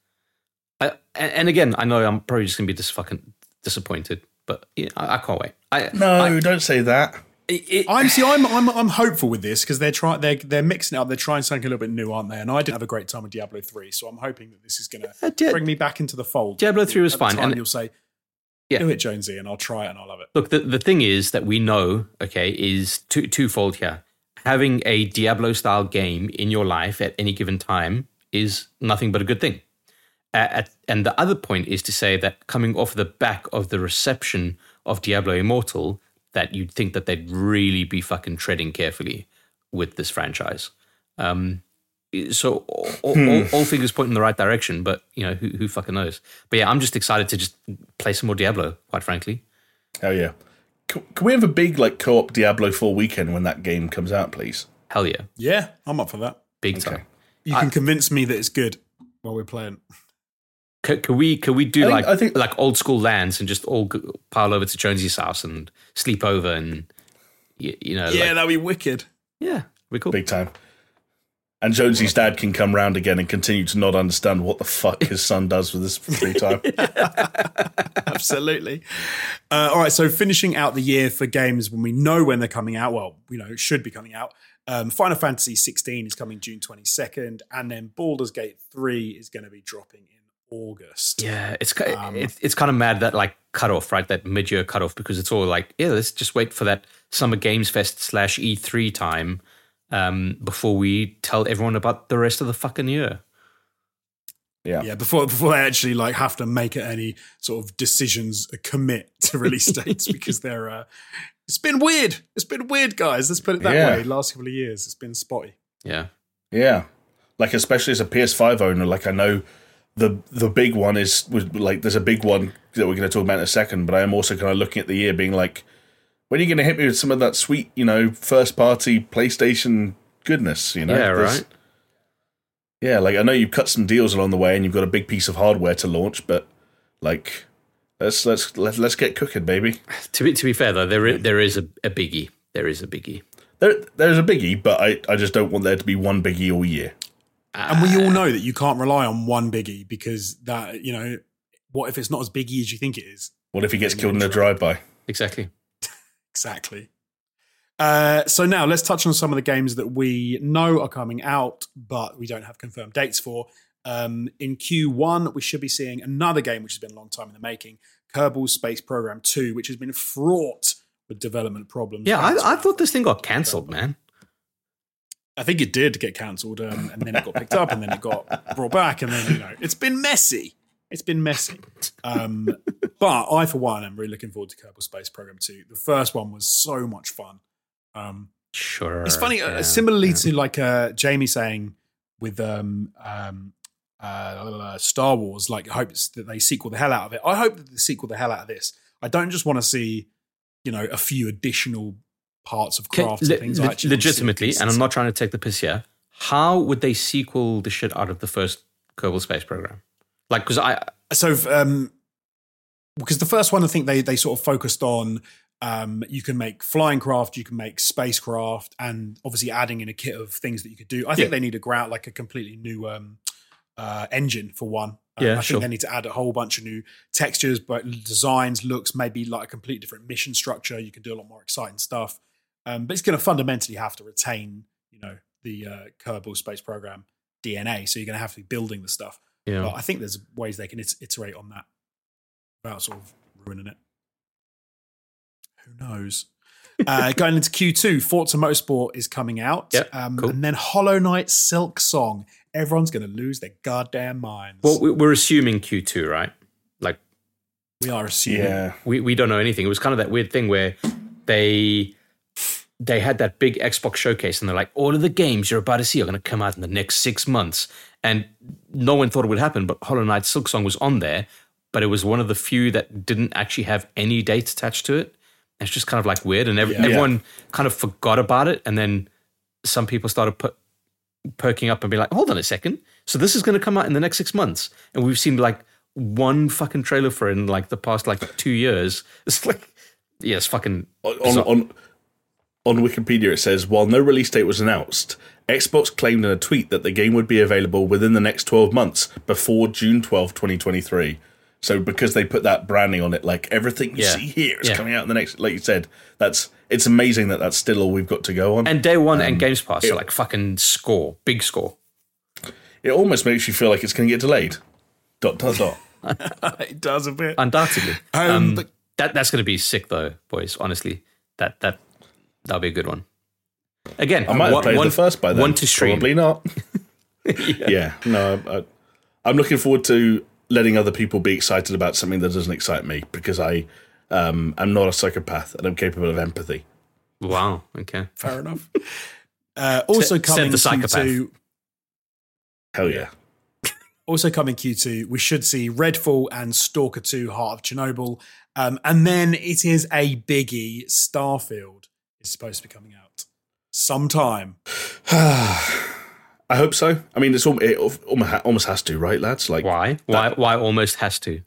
I, and, and again, I know I'm probably just gonna be just fucking disappointed, but yeah, I, I can't wait. I No, I, don't say that. it, it- I'm see, I'm I'm I'm hopeful with this because they're trying they're they're mixing it up. They're trying something a little bit new, aren't they? And I didn't have a great time with Diablo three, so I'm hoping that this is going Uh, to Di- bring me back into the fold. Diablo 3 was At the fine, time, and- you'll say, Yeah. "Do it, Jonesy," and I'll try it and I'll love it. Look, the, the thing is that we know, okay, is two, twofold here. Having a Diablo style game in your life at any given time is nothing but a good thing. At, and the other point is to say that coming off the back of the reception of Diablo Immortal, that you'd think that they'd really be fucking treading carefully with this franchise. Um, so all, all, all, all figures point in the right direction, but you know who, who fucking knows. But yeah, I'm just excited to just play some more Diablo. Quite frankly. Hell yeah. Can, can we have a big like co-op Diablo 4 weekend when that game comes out, please? Hell yeah, Yeah, I'm up for that. big time. You can convince me that it's good while we're playing. Could, could we could we do I think- like I think- like old school lands and just all go, pile over to Jonesy's house and sleep over and you, you know Yeah, like- that'd be wicked. yeah we cool Big time. And Jonesy's dad can come round again and continue to not understand what the fuck his son does with his free time. Absolutely. Uh, all right, so finishing out the year for games when we know when they're coming out. Well, you know, it should be coming out. Um, Final Fantasy 16 is coming June 22nd, and then Baldur's Gate 3 is going to be dropping in August. yeah it's Um, it's it's kind of mad that like cutoff right that mid year cutoff because it's all like yeah let's just wait for that summer games fest slash E3 time um, before we tell everyone about the rest of the fucking year Yeah. Yeah, before before they actually like have to make any sort of decisions, uh, commit to release dates because they're. Uh, it's been weird. It's been weird, guys. Let's put it that Yeah. way. Last couple of years, it's been spotty. Yeah. Yeah, like especially as a PS5 owner, like I know the the big one is was like there's a big one that we're going to talk about in a second, but I am also kind of looking at the year, being like, when are you going to hit me with some of that sweet, you know, first party PlayStation goodness? You know, Yeah, There's- right. Yeah, like I know you've cut some deals along the way, and you've got a big piece of hardware to launch, but like. Let's let's let's let's get cooking, baby. To be to be fair though, there is, there is a, a biggie. There is a biggie. There, there's a biggie, but I, I just don't want there to be one biggie all year. And we all know that you can't rely on one biggie because that you know what if it's not as biggie as you think it is. What if he gets killed in a drive-by? Exactly. Exactly. Uh, so now let's touch on some of the games that we know are coming out, but we don't have confirmed dates for. Um, in Q1, we should be seeing another game which has been a long time in the making, Kerbal Space Program 2, which has been fraught with development problems. Yeah, I, I thought this thing got cancelled, man. I think it did get cancelled, um, and then it got picked up, and then it got brought back, and then you know it's been messy. It's been messy, um, but I, for one, am really looking forward to Kerbal Space Program Two. The first one was so much fun. Um, Sure. it's funny, yeah, uh, similarly yeah. to like uh, Jamie saying with um, um, uh, Star Wars, like hopes that they sequel the hell out of it. I hope that they sequel the hell out of this. I don't just want to see, you know, a few additional parts of le- and things. Le- actually want to see legitimately, and I'm not trying to take the piss here. How would they sequel the shit out of the first Kerbal Space Program? Like, because I so um because the first one i think they they sort of focused on um you can make flying craft you can make spacecraft and obviously adding in a kit of things that you could do. I think Yeah. they need to grow like a completely new um uh engine for one. Um, Yeah, i think sure. they need to add a whole bunch of new textures but designs looks maybe like a completely different mission structure. You can do a lot more exciting stuff. Um but it's going to fundamentally have to retain you know the uh kerbal space program dna so you're going to have to be building the stuff you know, but I think there's ways they can it- iterate on that without sort of ruining it. Who knows? uh, going into Q2, Forza Motorsport is coming out. Yep, um, cool. And then Hollow Knight Silk Song. Everyone's going to lose their goddamn minds. well, we- we're assuming Q2, right? Like, we are assuming. Yeah, we, we don't know anything. It was kind of that weird thing where they they had that big Xbox showcase and they're like, all of the games you're about to see are going to come out in the next six months. And no one thought it would happen, but Hollow Knight Silk Song was on there, but it was one of the few that didn't actually have any dates attached to it. It's just kind of like weird, and ev- Yeah. everyone kind of forgot about it. And then some people started put, perking up and be like, hold on a second. So this is going to come out in the next six months. And we've seen like one fucking trailer for it in like the past like two years. It's like, yeah, it's fucking. on, on on Wikipedia it says while no release date was announced, Xbox claimed in a tweet that the game would be available within the next 12 months before June 12, 2023. So because they put that branding on it, like everything you Yeah. see here is Yeah. coming out in the next, like you said, that's it's amazing that that's still all we've got to go on. And day one and Games Pass it- are like fucking score, big score. it almost makes you feel like it's going to get delayed. Dot dot dot. it does a bit. Undoubtedly. Um, Um, but- that that's going to be sick though, boys. Honestly, that that that'll be a good one. Again, I might have played one- the first by then. One to stream. Probably not. yeah. no, I, I'm looking forward to letting other people be excited about something that doesn't excite me because I um, am not a psychopath and I'm capable of empathy. Wow. Okay. Fair enough. Uh, also Said coming the psychopath. Q2, Hell yeah. also coming Q2, we should see Redfall and Stalker 2 Heart of Chernobyl. Um, and then it is a biggie. Starfield is supposed to be coming out sometime. I hope so. I mean, it's al- it almost almost has to, right, lads? Like, Why? Why? Why almost has to?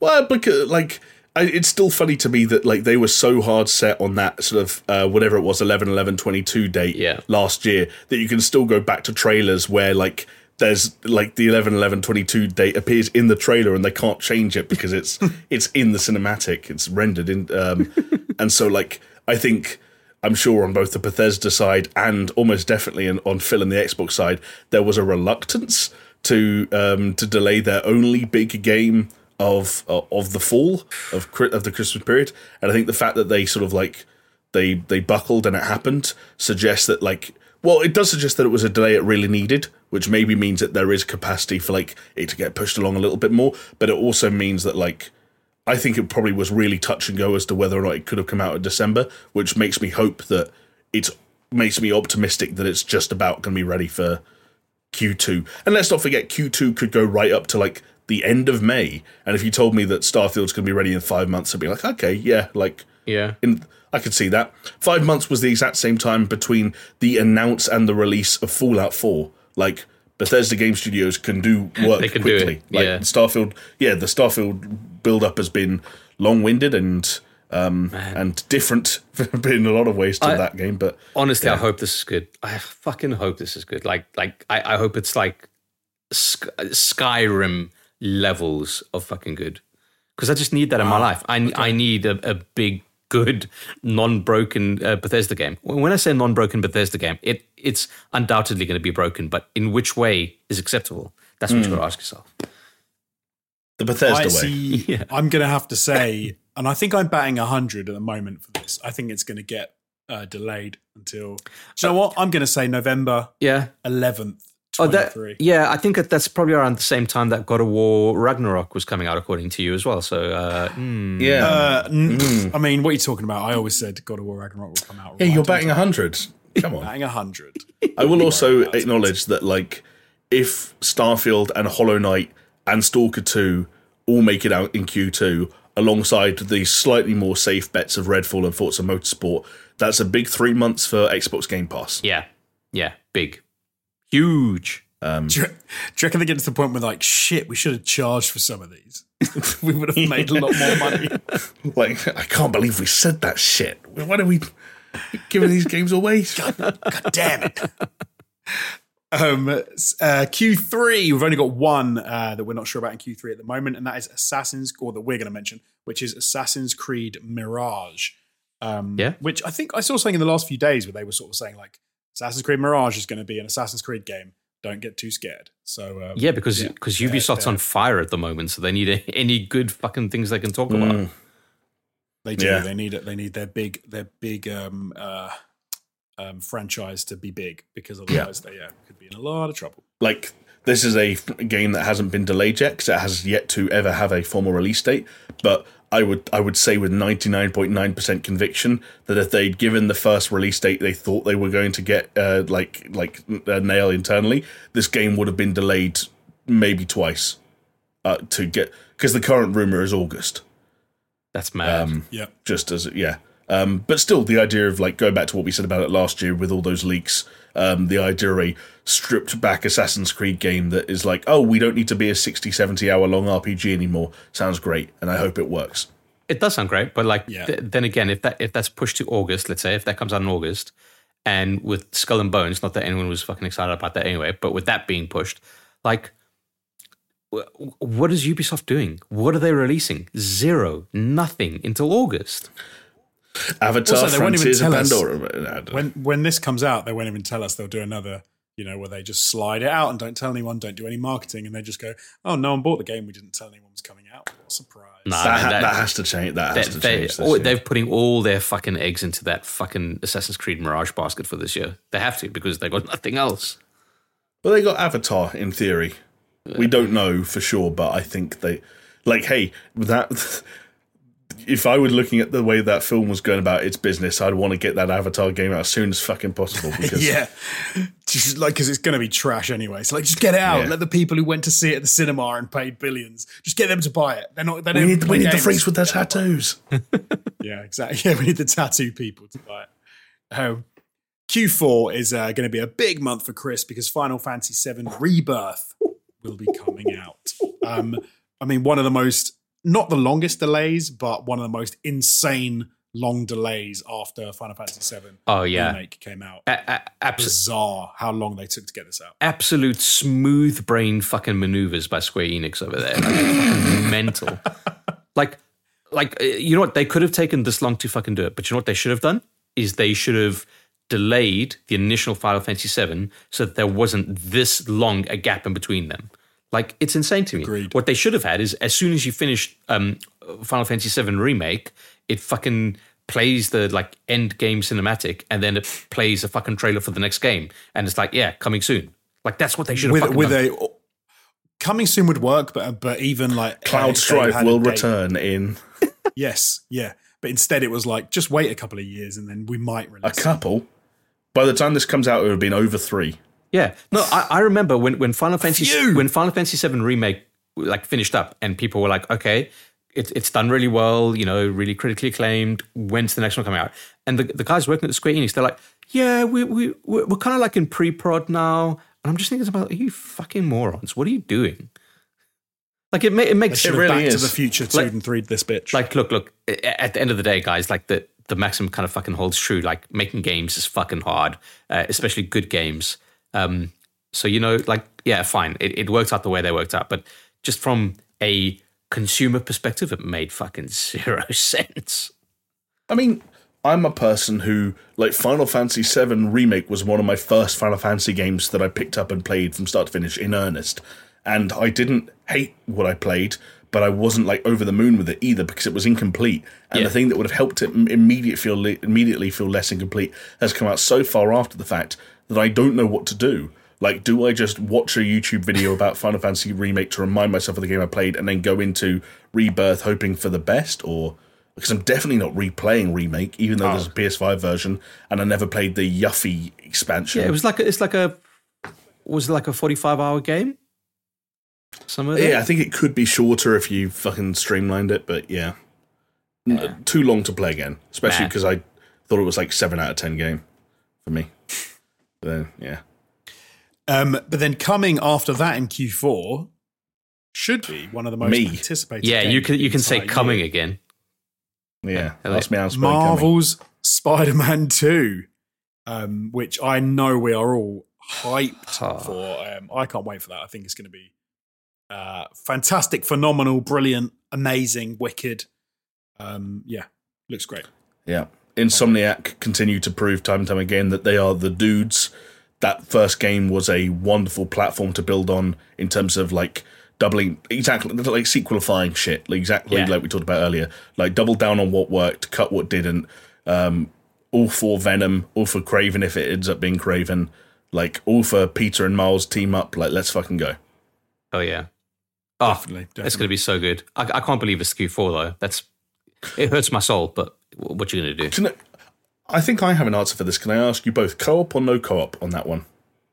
well, because like I, it's still funny to me that like they were so hard set on that sort of uh, whatever it was 11 11 22 date Yeah. last year that you can still go back to trailers where like there's like the 11 11 22 date appears in the trailer and they can't change it because it's it's in the cinematic it's rendered in um and so like i think i'm sure on both the bethesda side and almost definitely on, phil and the xbox side there was a reluctance to um to delay their only big game of uh, of the fall of of the christmas period and i think the fact that they sort of like they they buckled and it happened suggests that like well, it does suggest that it was a delay it really needed, which maybe means that there is capacity for like it to get pushed along a little bit more. But it also means that like I think it probably was really touch and go as to whether or not it could have come out in December, which makes me hope that it's makes me optimistic that it's just about going to be ready for Q2. And let's not forget Q2 could go right up to like the end of May. And if you told me that Starfield's going to be ready in 5 months I'd be like, "Okay, yeah, like Yeah. in I could see that. 5 months was the exact same time between the announce and the release of Fallout 4. Like Bethesda Game Studios can do work They can do quickly. it, Like yeah. Starfield, yeah, the Starfield build up has been long-winded and um, and different in a lot of ways to I- that game, but Honestly, I hope this is good. I fucking hope this is good. Like, like I, I hope it's like Sk- Skyrim levels of fucking good. Because I just need that in my life. I I need a, a big, good, non-broken uh, Bethesda game. When I say non-broken Bethesda game, it it's undoubtedly going to be broken. But in which way is acceptable? That's what you got to ask yourself. the Bethesda I way. see. Yeah. I'm going to have to say, and I think I'm batting 100 at the moment for this. I think it's going to get uh, delayed until. Do you know what? I'm going to say November Yeah. 11th, Oh, that, yeah, I think that that's probably around the same time that God of War Ragnarok was coming out, according to you as well. So, uh, mm, yeah. Uh, n- I mean, what are you talking about? I always said God of War Ragnarok will come out. yeah, right you're on batting 100. Come on. batting 100. I will also acknowledge that, like, if Starfield and Hollow Knight and Stalker 2 all make it out in Q2, alongside the slightly more safe bets of Redfall and Forza Motorsport, that's a big three months for Xbox Game Pass. yeah, yeah, big, huge. Do you, do you reckon they get to the point where, like, shit, we should have charged for some of these? we would have made a lot more money. Like, I can't believe we said that shit. Why are we giving these games away? God damn it. Um, uh, Q3, we've only got one uh, that we're not sure about in Q3 at the moment, and that is Assassin's, or that we're going to mention, which is Assassin's Creed Mirage. Um, Yeah. Which I think I saw something in the last few days where they were sort of saying, like, Assassin's Creed Mirage is going to be an Assassin's Creed game. Don't get too scared. So, um, Yeah, because Yeah. because They're- Ubisoft's on fire at the moment, so they need a, any good fucking things they can talk about. They do. Yeah. They need it. They need their big, their big um, uh, um, franchise to be big because otherwise they yeah, could be in a lot of trouble. like this is a game that hasn't been delayed yet because it has yet to ever have a formal release date. But I would I would say with ninety nine point nine percent conviction that if they'd given the first release date they thought they were going to get uh, like like a nail internally, this game would have been delayed maybe twice uh, to get because the current rumor is August. That's mad. Yeah. just as yeah. Um, but still, the idea of like going back to what we said about it last year with all those leaks, um, the idea of a stripped back Assassin's Creed game that is like, oh, we don't need to be a 60, 70 hour long RPG anymore sounds great, and I hope it works. it does sound great, but like Yeah. th- then again, if that if that's pushed to August, let's say if that comes out in August, and with Skull and Bones, not that anyone was fucking excited about that anyway, but with that being pushed, like. What is Ubisoft doing? What are they releasing? Zero, nothing until August. Avatar, Also, they won't even tell us Pandora. Uh, I. When when this comes out, they won't even tell us. They'll do another, you know, where they just slide it out and don't tell anyone, don't do any marketing, and they just go, "Oh, no one bought the game. We didn't tell anyone was coming out. What a surprise!" Nah, that, man, ha- that- that has to change. That has They, to they, change. This oh, year. they're putting all their fucking eggs into that fucking Assassin's Creed Mirage basket for this year. They have to because they got nothing else. Well, they got Avatar in theory. We don't know for sure, but I think they like. Hey, that if I were looking at the way that film was going about its business, I'd want to get that Avatar game out as soon as fucking possible. Because Yeah, just like because it's going to be trash anyway. So like, just get it out. Yeah. Let the people who went to see it at the cinema and paid billions, just get them to buy it. They're not. They we don't need, we need the freaks with their tattoos. Yeah, exactly. Yeah, we need the tattoo people to buy it. Um, Q4 is uh, going to be a big month for Chris because Final Fantasy VII Rebirth will be coming out. Um, I mean, one of the most, not the longest delays, but one of the most insane long delays after Final Fantasy VII Oh yeah, remake came out. A- a- abs- Bizarre how long they took to get this out. absolute smooth brain fucking maneuvers by Square Enix over there. Like, mental. Like, like uh, you know what? They could have taken this long to fucking do it, but you know what they should have done is they should have delayed the initial Final Fantasy VII so that there wasn't this long a gap in between them. Like, it's insane to me. Agreed. What they should have had is as soon as you finish um, Final Fantasy VII remake, it fucking plays the like end game cinematic, and then it plays a fucking trailer for the next game, and it's like, yeah, coming soon. Like that's what they should have with fucking with done. a coming soon would work, but but even like Cloud if Strife will return in Yes, yeah. But instead, it was like just wait a couple of years and then we might a release. it. couple. By the time this comes out, it would have been over three. Yeah, no, I, I remember when when Final Fantasy Phew. when Final Fantasy VII remake like finished up, and people were like, okay, it's it's done really well, you know, really critically acclaimed. When's the next one coming out? And the the guys working at the Square Enix, they're like, yeah, we we we're, we're kind of like in pre prod now, and I'm just thinking about, are you fucking morons? What are you doing? Like it ma- it makes have really Back to the Future two Like- and three this bitch. like look look at the end of the day guys like the the maxim kind of fucking holds true like making games is fucking hard uh, especially good games um so you know like yeah fine it, it worked out the way they worked out but just from a consumer perspective it made fucking zero sense I mean, I'm a person who like Final Fantasy VII Remake was one of my first Final Fantasy games that I picked up and played from start to finish in earnest, and I didn't hate what I played, but I wasn't like over the moon with it either because it was incomplete. And Yeah. the thing that would have helped it m- immediate feel immediately feel less incomplete has come out so far after the fact that I don't know what to do. Like, do I just watch a YouTube video about Final Fantasy Remake to remind myself of the game I played and then go into Rebirth hoping for the best? Or because I'm definitely not replaying Remake, even though there's a PS5 version and I never played the Yuffie expansion. yeah it was like a, it's like a was it like a 45 hour game some of it Yeah, I think it could be shorter if you fucking streamlined it, but yeah. N- Too long to play again, especially because I thought it was like 7 out of 10 game for me. But then, yeah. um, but then coming after that in Q4 should be one of the most Me. anticipated. yeah you can you can say coming year. again Yeah, Yeah, ask me how I'm spelling coming. Marvel's Spider-Man Two, um, which I know we are all hyped Ah. for. Um, I can't wait for that. I think it's going to be uh, fantastic, phenomenal, brilliant, amazing, wicked. Um, yeah, looks great. Yeah. Insomniac continue to prove time and time again that they are the dudes. That first game was a wonderful platform to build on in terms of like doubling exactly like sequelifying shit, like exactly Yeah. like we talked about earlier. Like double down on what worked, cut what didn't. Um, all for Venom, all for Kraven if it ends up being Kraven. Like all for Peter and Miles team up. Like let's fucking go. oh yeah oh Definitely, It's going to be so good. I, I can't believe it's Q4 though. That's it hurts my soul, but w- what you going to do? Do you know, I think I have an answer for this. Can I ask you both co-op or no co-op on that one?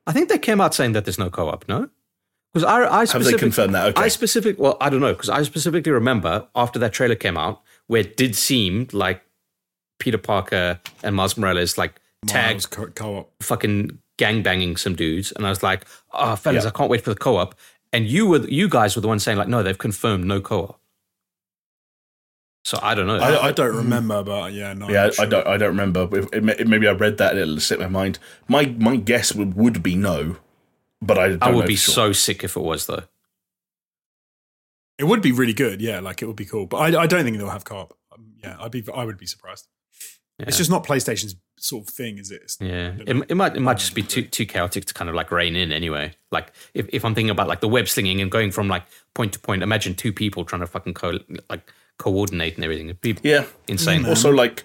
I think they came out saying that there's no co-op. No, because I, I Have they confirmed that? Okay. I specific. Well, I don't know because I specifically remember after that trailer came out where it did seem like Peter Parker and Miles Morales like tag Miles co- co-op. fucking gang banging some dudes, and I was like, oh fellas, Yeah. I can't wait for the co-op. And you were you guys were the ones saying like, no, they've confirmed no co-op. So I don't know. I, I don't remember, but yeah, no. I'm Yeah, not I don't. I don't remember. It, it, maybe I read that and it'll slip my mind. My my guess would, would be no, but I. Don't I know would be sure. so sick if it was though. It would be really good. Yeah, like it would be cool. But I, I don't think they'll have co-op. Um, yeah, I'd be. I would be surprised. It's just not PlayStation's sort of thing, is it? It's- Yeah, it, it might it might just be too too chaotic to kind of like rein in anyway. Like if, if I'm thinking about like the web slinging and going from like point to point, imagine two people trying to fucking co- like coordinate and everything. It'd be Yeah. insane. Also, like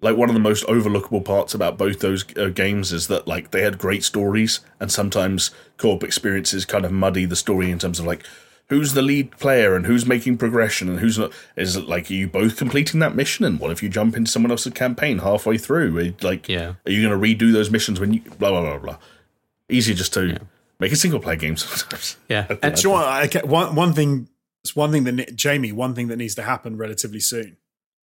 like one of the most overlookable parts about both those uh, games is that like they had great stories, and sometimes co-op experiences kind of muddy the story in terms of like who's the lead player and who's making progression and who's not. Is it like are you both completing that mission? And what if you jump into someone else's campaign halfway through? Like, Yeah. are you going to redo those missions when you blah blah blah blah? Easier just to make a single player game sometimes. yeah, and Do you know what? I, one, one thing, it's one thing that Jamie, one thing that needs to happen relatively soon,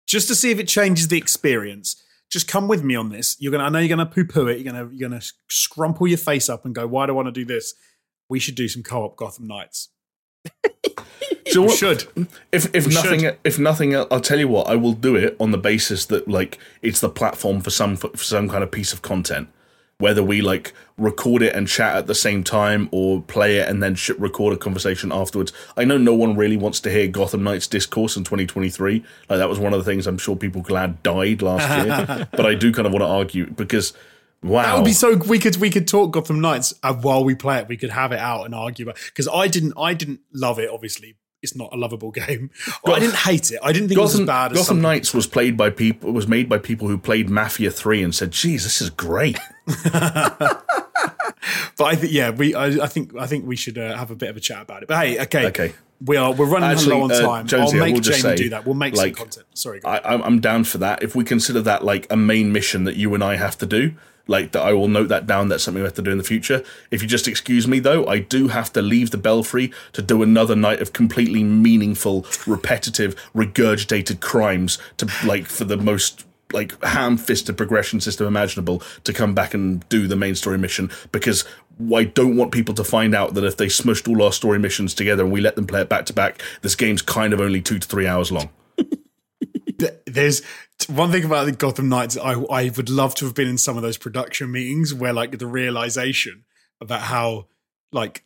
just to see if it changes the experience. Just come with me on this. You're gonna. I know you're gonna poo poo it. You're gonna. You're gonna scrumple your face up and go, "Why do I want to do this?" We should do some co-op Gotham Knights. So We what- should. If if We nothing should. if nothing I'll tell you what I will do it on the basis that like it's the platform for some for some kind of piece of content. Whether we like record it and chat at the same time, or play it and then sh- record a conversation afterwards. I know no one really wants to hear Gotham Knights discourse in 2023. Like that was one of the things I'm sure people glad died last year. but I do kind of want to argue because wow, That would be so. We could we could talk Gotham Knights uh, while we play it. We could have it out and argue about because I didn't I didn't love it obviously it's not a lovable game. I didn't hate it. I didn't think it was Gotham, as bad as Gotham Knights was played by people was made by people who played Mafia Three and said, "Geez, this is great." But I think yeah, we I, I think I think we should uh, have a bit of a chat about it. But hey, okay, Okay. we are we're running Actually, low on uh, time. Jonesy, I'll make Jamie say, do that. We'll make like, some content. Sorry. I, I'm, I'm down for that. If we consider that like a main mission that you and I have to do, like that, I will note that down. That's something we have to do in the future. If you just excuse me, though, I do have to leave the belfry to do another night of completely meaningful, repetitive, regurgitated crimes to like for the most like ham-fisted progression system imaginable to come back and do the main story mission because I don't want people to find out that if they smushed all our story missions together and we let them play it back to back, this game's kind of only two to three hours long. There's one thing about the Gotham Knights. I I would love to have been in some of those production meetings where like the realization about how like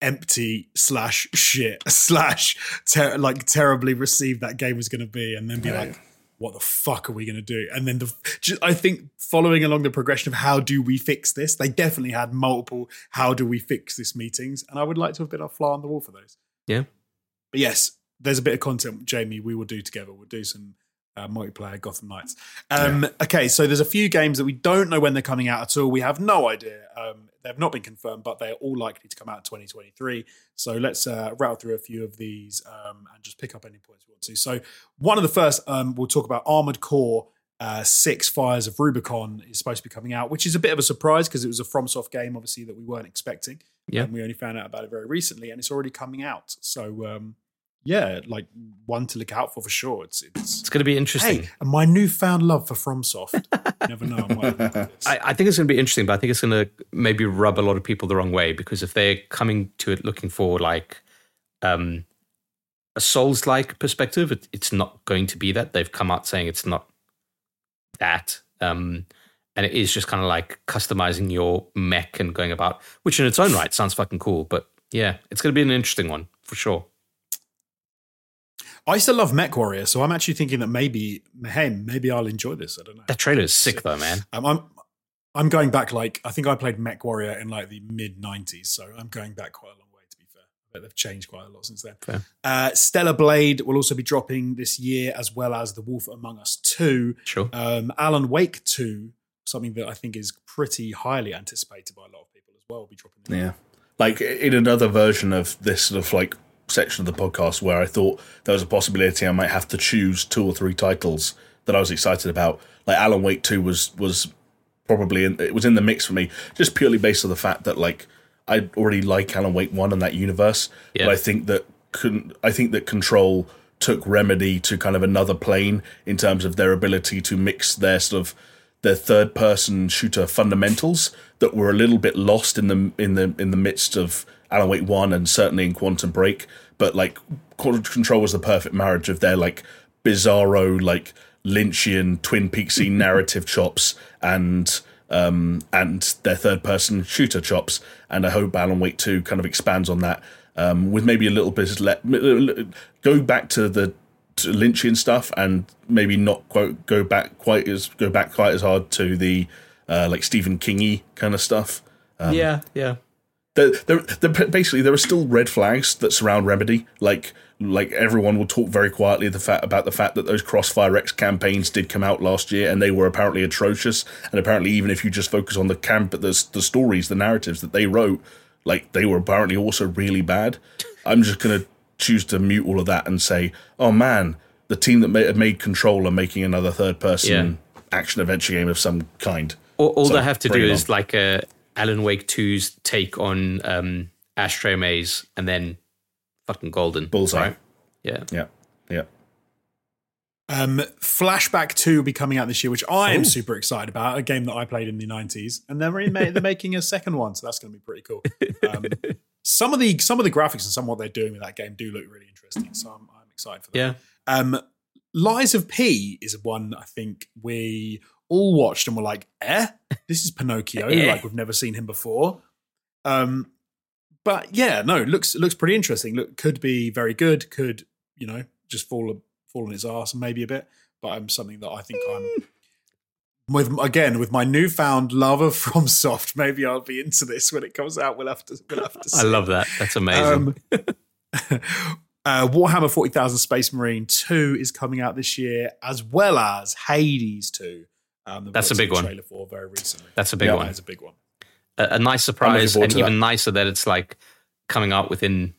empty slash shit slash ter- like terribly received that game was going to be, and then be like, what the fuck are we going to do? And then the ju- I think following along the progression of how do we fix this, they definitely had multiple how do we fix this meetings, and I would like to have been a fly on the wall for those. Yeah. But yes, there's a bit of content, Jamie, we will do together. We'll do some uh, multiplayer Gotham Knights. Um, Okay, so there's a few games that we don't know when they're coming out at all. We have no idea. Um, they've not been confirmed, but they're all likely to come out in 2023. So let's uh, rattle through a few of these um, and just pick up any points we want to. So one of the first, um, we'll talk about Armored Core. Uh, Six Fires of Rubicon is supposed to be coming out, which is a bit of a surprise because it was a FromSoft game, obviously that we weren't expecting. Yeah. and we only found out about it very recently, and it's already coming out. So um, yeah, like one to look out for for sure. It's it's It's going to be interesting. hey, and my newfound love for FromSoft. never know. I might look at this. I, I think it's going to be interesting, but I think it's going to maybe rub a lot of people the wrong way because if they're coming to it looking for like um, a Souls like perspective, it, it's not going to be that. They've come out saying it's not that. Um, and it is just kind of like customizing your mech and going about, which in its own right sounds fucking cool. But yeah, it's going to be an interesting one for sure. I still love MechWarrior, so I'm actually thinking that maybe, hey, maybe I'll enjoy this. I don't know. That trailer is sick though, man. Um, I'm I'm going back like I think I played MechWarrior in like the mid '90s, so I'm going back quite a long way. To be fair, but they've changed quite a lot since then. Fair. Uh, Stellar Blade will also be dropping this year, as well as The Wolf Among Us Two. Sure. Um, Alan Wake 2, something that I think is pretty highly anticipated by a lot of people as well, will be dropping. this year. Yeah. Like in another version of this sort of like section of the podcast where I thought there was a possibility I might have to choose two or three titles that I was excited about. Like Alan Wake 2 was was probably in, it was in the mix for me just purely based on the fact that like I already like Alan Wake 1 and that universe, Yeah. but I think that con- I think that Control took Remedy to kind of another plane in terms of their ability to mix their sort of their third person shooter fundamentals that were a little bit lost in the in the in the midst of Alan Wake 1 and certainly in Quantum Break but like Quantum Control was the perfect marriage of their like bizarro like Lynchian Twin Peaksy narrative chops and um and their third person shooter chops and I hope Alan Wake 2 kind of expands on that um with maybe a little bit of let go back to the to Lynchian stuff and maybe not quite go back quite as go back quite as hard to the uh, like Stephen Kingy kind of stuff. yeah, yeah. Basically, there are still red flags that surround Remedy. Like, like everyone will talk very quietly the fact about the fact that those Crossfire X campaigns did come out last year, and they were apparently atrocious. And apparently, even if you just focus on the camp, the the stories, the narratives that they wrote, like they were apparently also really bad. I'm just gonna choose to mute all of that and say, oh man, the team that made, made Control are making another third person action adventure game of some kind. All, all So, they have to do it is on. like a Alan Wake 2's take on um, Ashtray Maze and then fucking golden. Bullseye. Right? Yeah. Yeah, yeah. Um, Flashback 2 will be coming out this year, which I am super excited about. A game that I played in the 90s, and they're, in, they're making a second one, so that's going to be pretty cool. Um, some of the some of the graphics and some of what they're doing with that game do look really interesting, so I'm, I'm excited for that. Yeah. Um, Lies of P is one I think we all watched and were like, "Eh, this is Pinocchio. Eh. like we've never seen him before." Um, but yeah, no, it looks looks pretty interesting. Look, could be very good. Could you know just fall fall on his ass maybe a bit. But I'm something that I think I'm with again with my newfound love of FromSoft. Maybe I'll be into this when it comes out. We'll have to. We'll have to. See. I love that. That's amazing. Um, Uh, Warhammer 40,000 Space Marine 2 is coming out this year, as well as Hades 2. Um, that That's a big one. trailer for very recently. That's a big Yeah. That one. is a big one. A, a nice surprise, and even that. nicer that it's like coming out within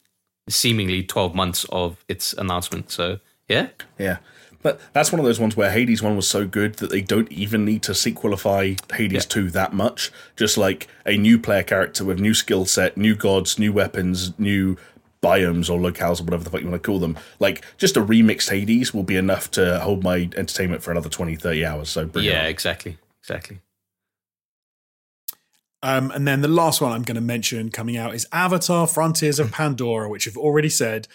seemingly 12 months of its announcement. So, yeah. Yeah. But that's one of those ones where Hades 1 was so good that they don't even need to sequelify Hades 2 that much. Just like a new player character with new skill set, new gods, new weapons, new biomes or locales or whatever the fuck you want to call them. Like, just a remixed Hades will be enough to hold my entertainment for another 20, 30 hours. So bring it Yeah, on. exactly. Exactly. Um, and then the last one I'm going to mention coming out is Avatar Frontiers of Pandora, which I've already said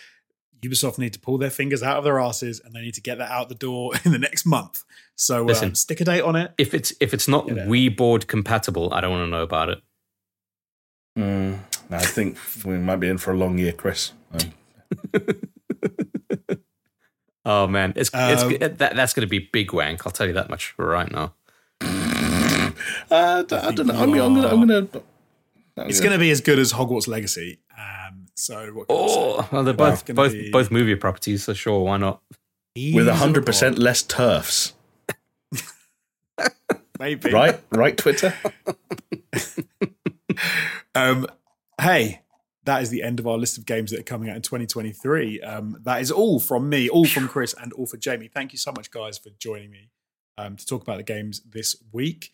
Ubisoft need to pull their fingers out of their asses and they need to get that out the door in the next month. So Listen. um, stick a date on it. If it's if it's not Wii board compatible, I don't want to know about it. Mm, I think we might be in for a long year, Chris. Um, Oh man, it's, Um, it's that, that's going to be big wank. I'll tell you that much right now. uh, I don't know. I'm, I'm gonna. It's going to be as good as Hogwarts Legacy. Um, so what can I say? Oh, well, they're both Gonna both be- both movie properties, so sure, why not? with Ease hundred percent less TERFs, maybe right? right, Twitter. Um, hey, that is the end of our list of games that are coming out in 2023. Um, that is all from me, all from Chris, and all for Jamie. Thank you so much, guys, for joining me um, to talk about the games this week.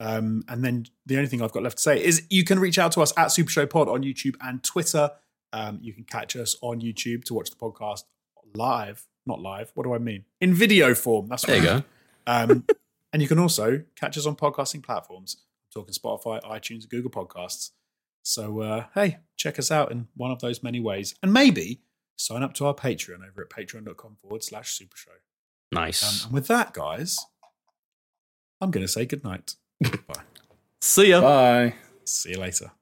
Um, and then the only thing I've got left to say is you can reach out to us at Super Show Pod on YouTube and Twitter. Um, you can catch us on YouTube to watch the podcast live. Not live. What do I mean? In video form. That's There you go. Um, and you can also catch us on podcasting platforms. I'm talking Spotify, iTunes, Google Podcasts. So, uh, hey, check us out in one of those many ways. And maybe sign up to our Patreon over at patreon.com forward slash super show. Nice. Um, and with that, guys, I'm going to say goodnight. Bye. See ya. Bye. See you later.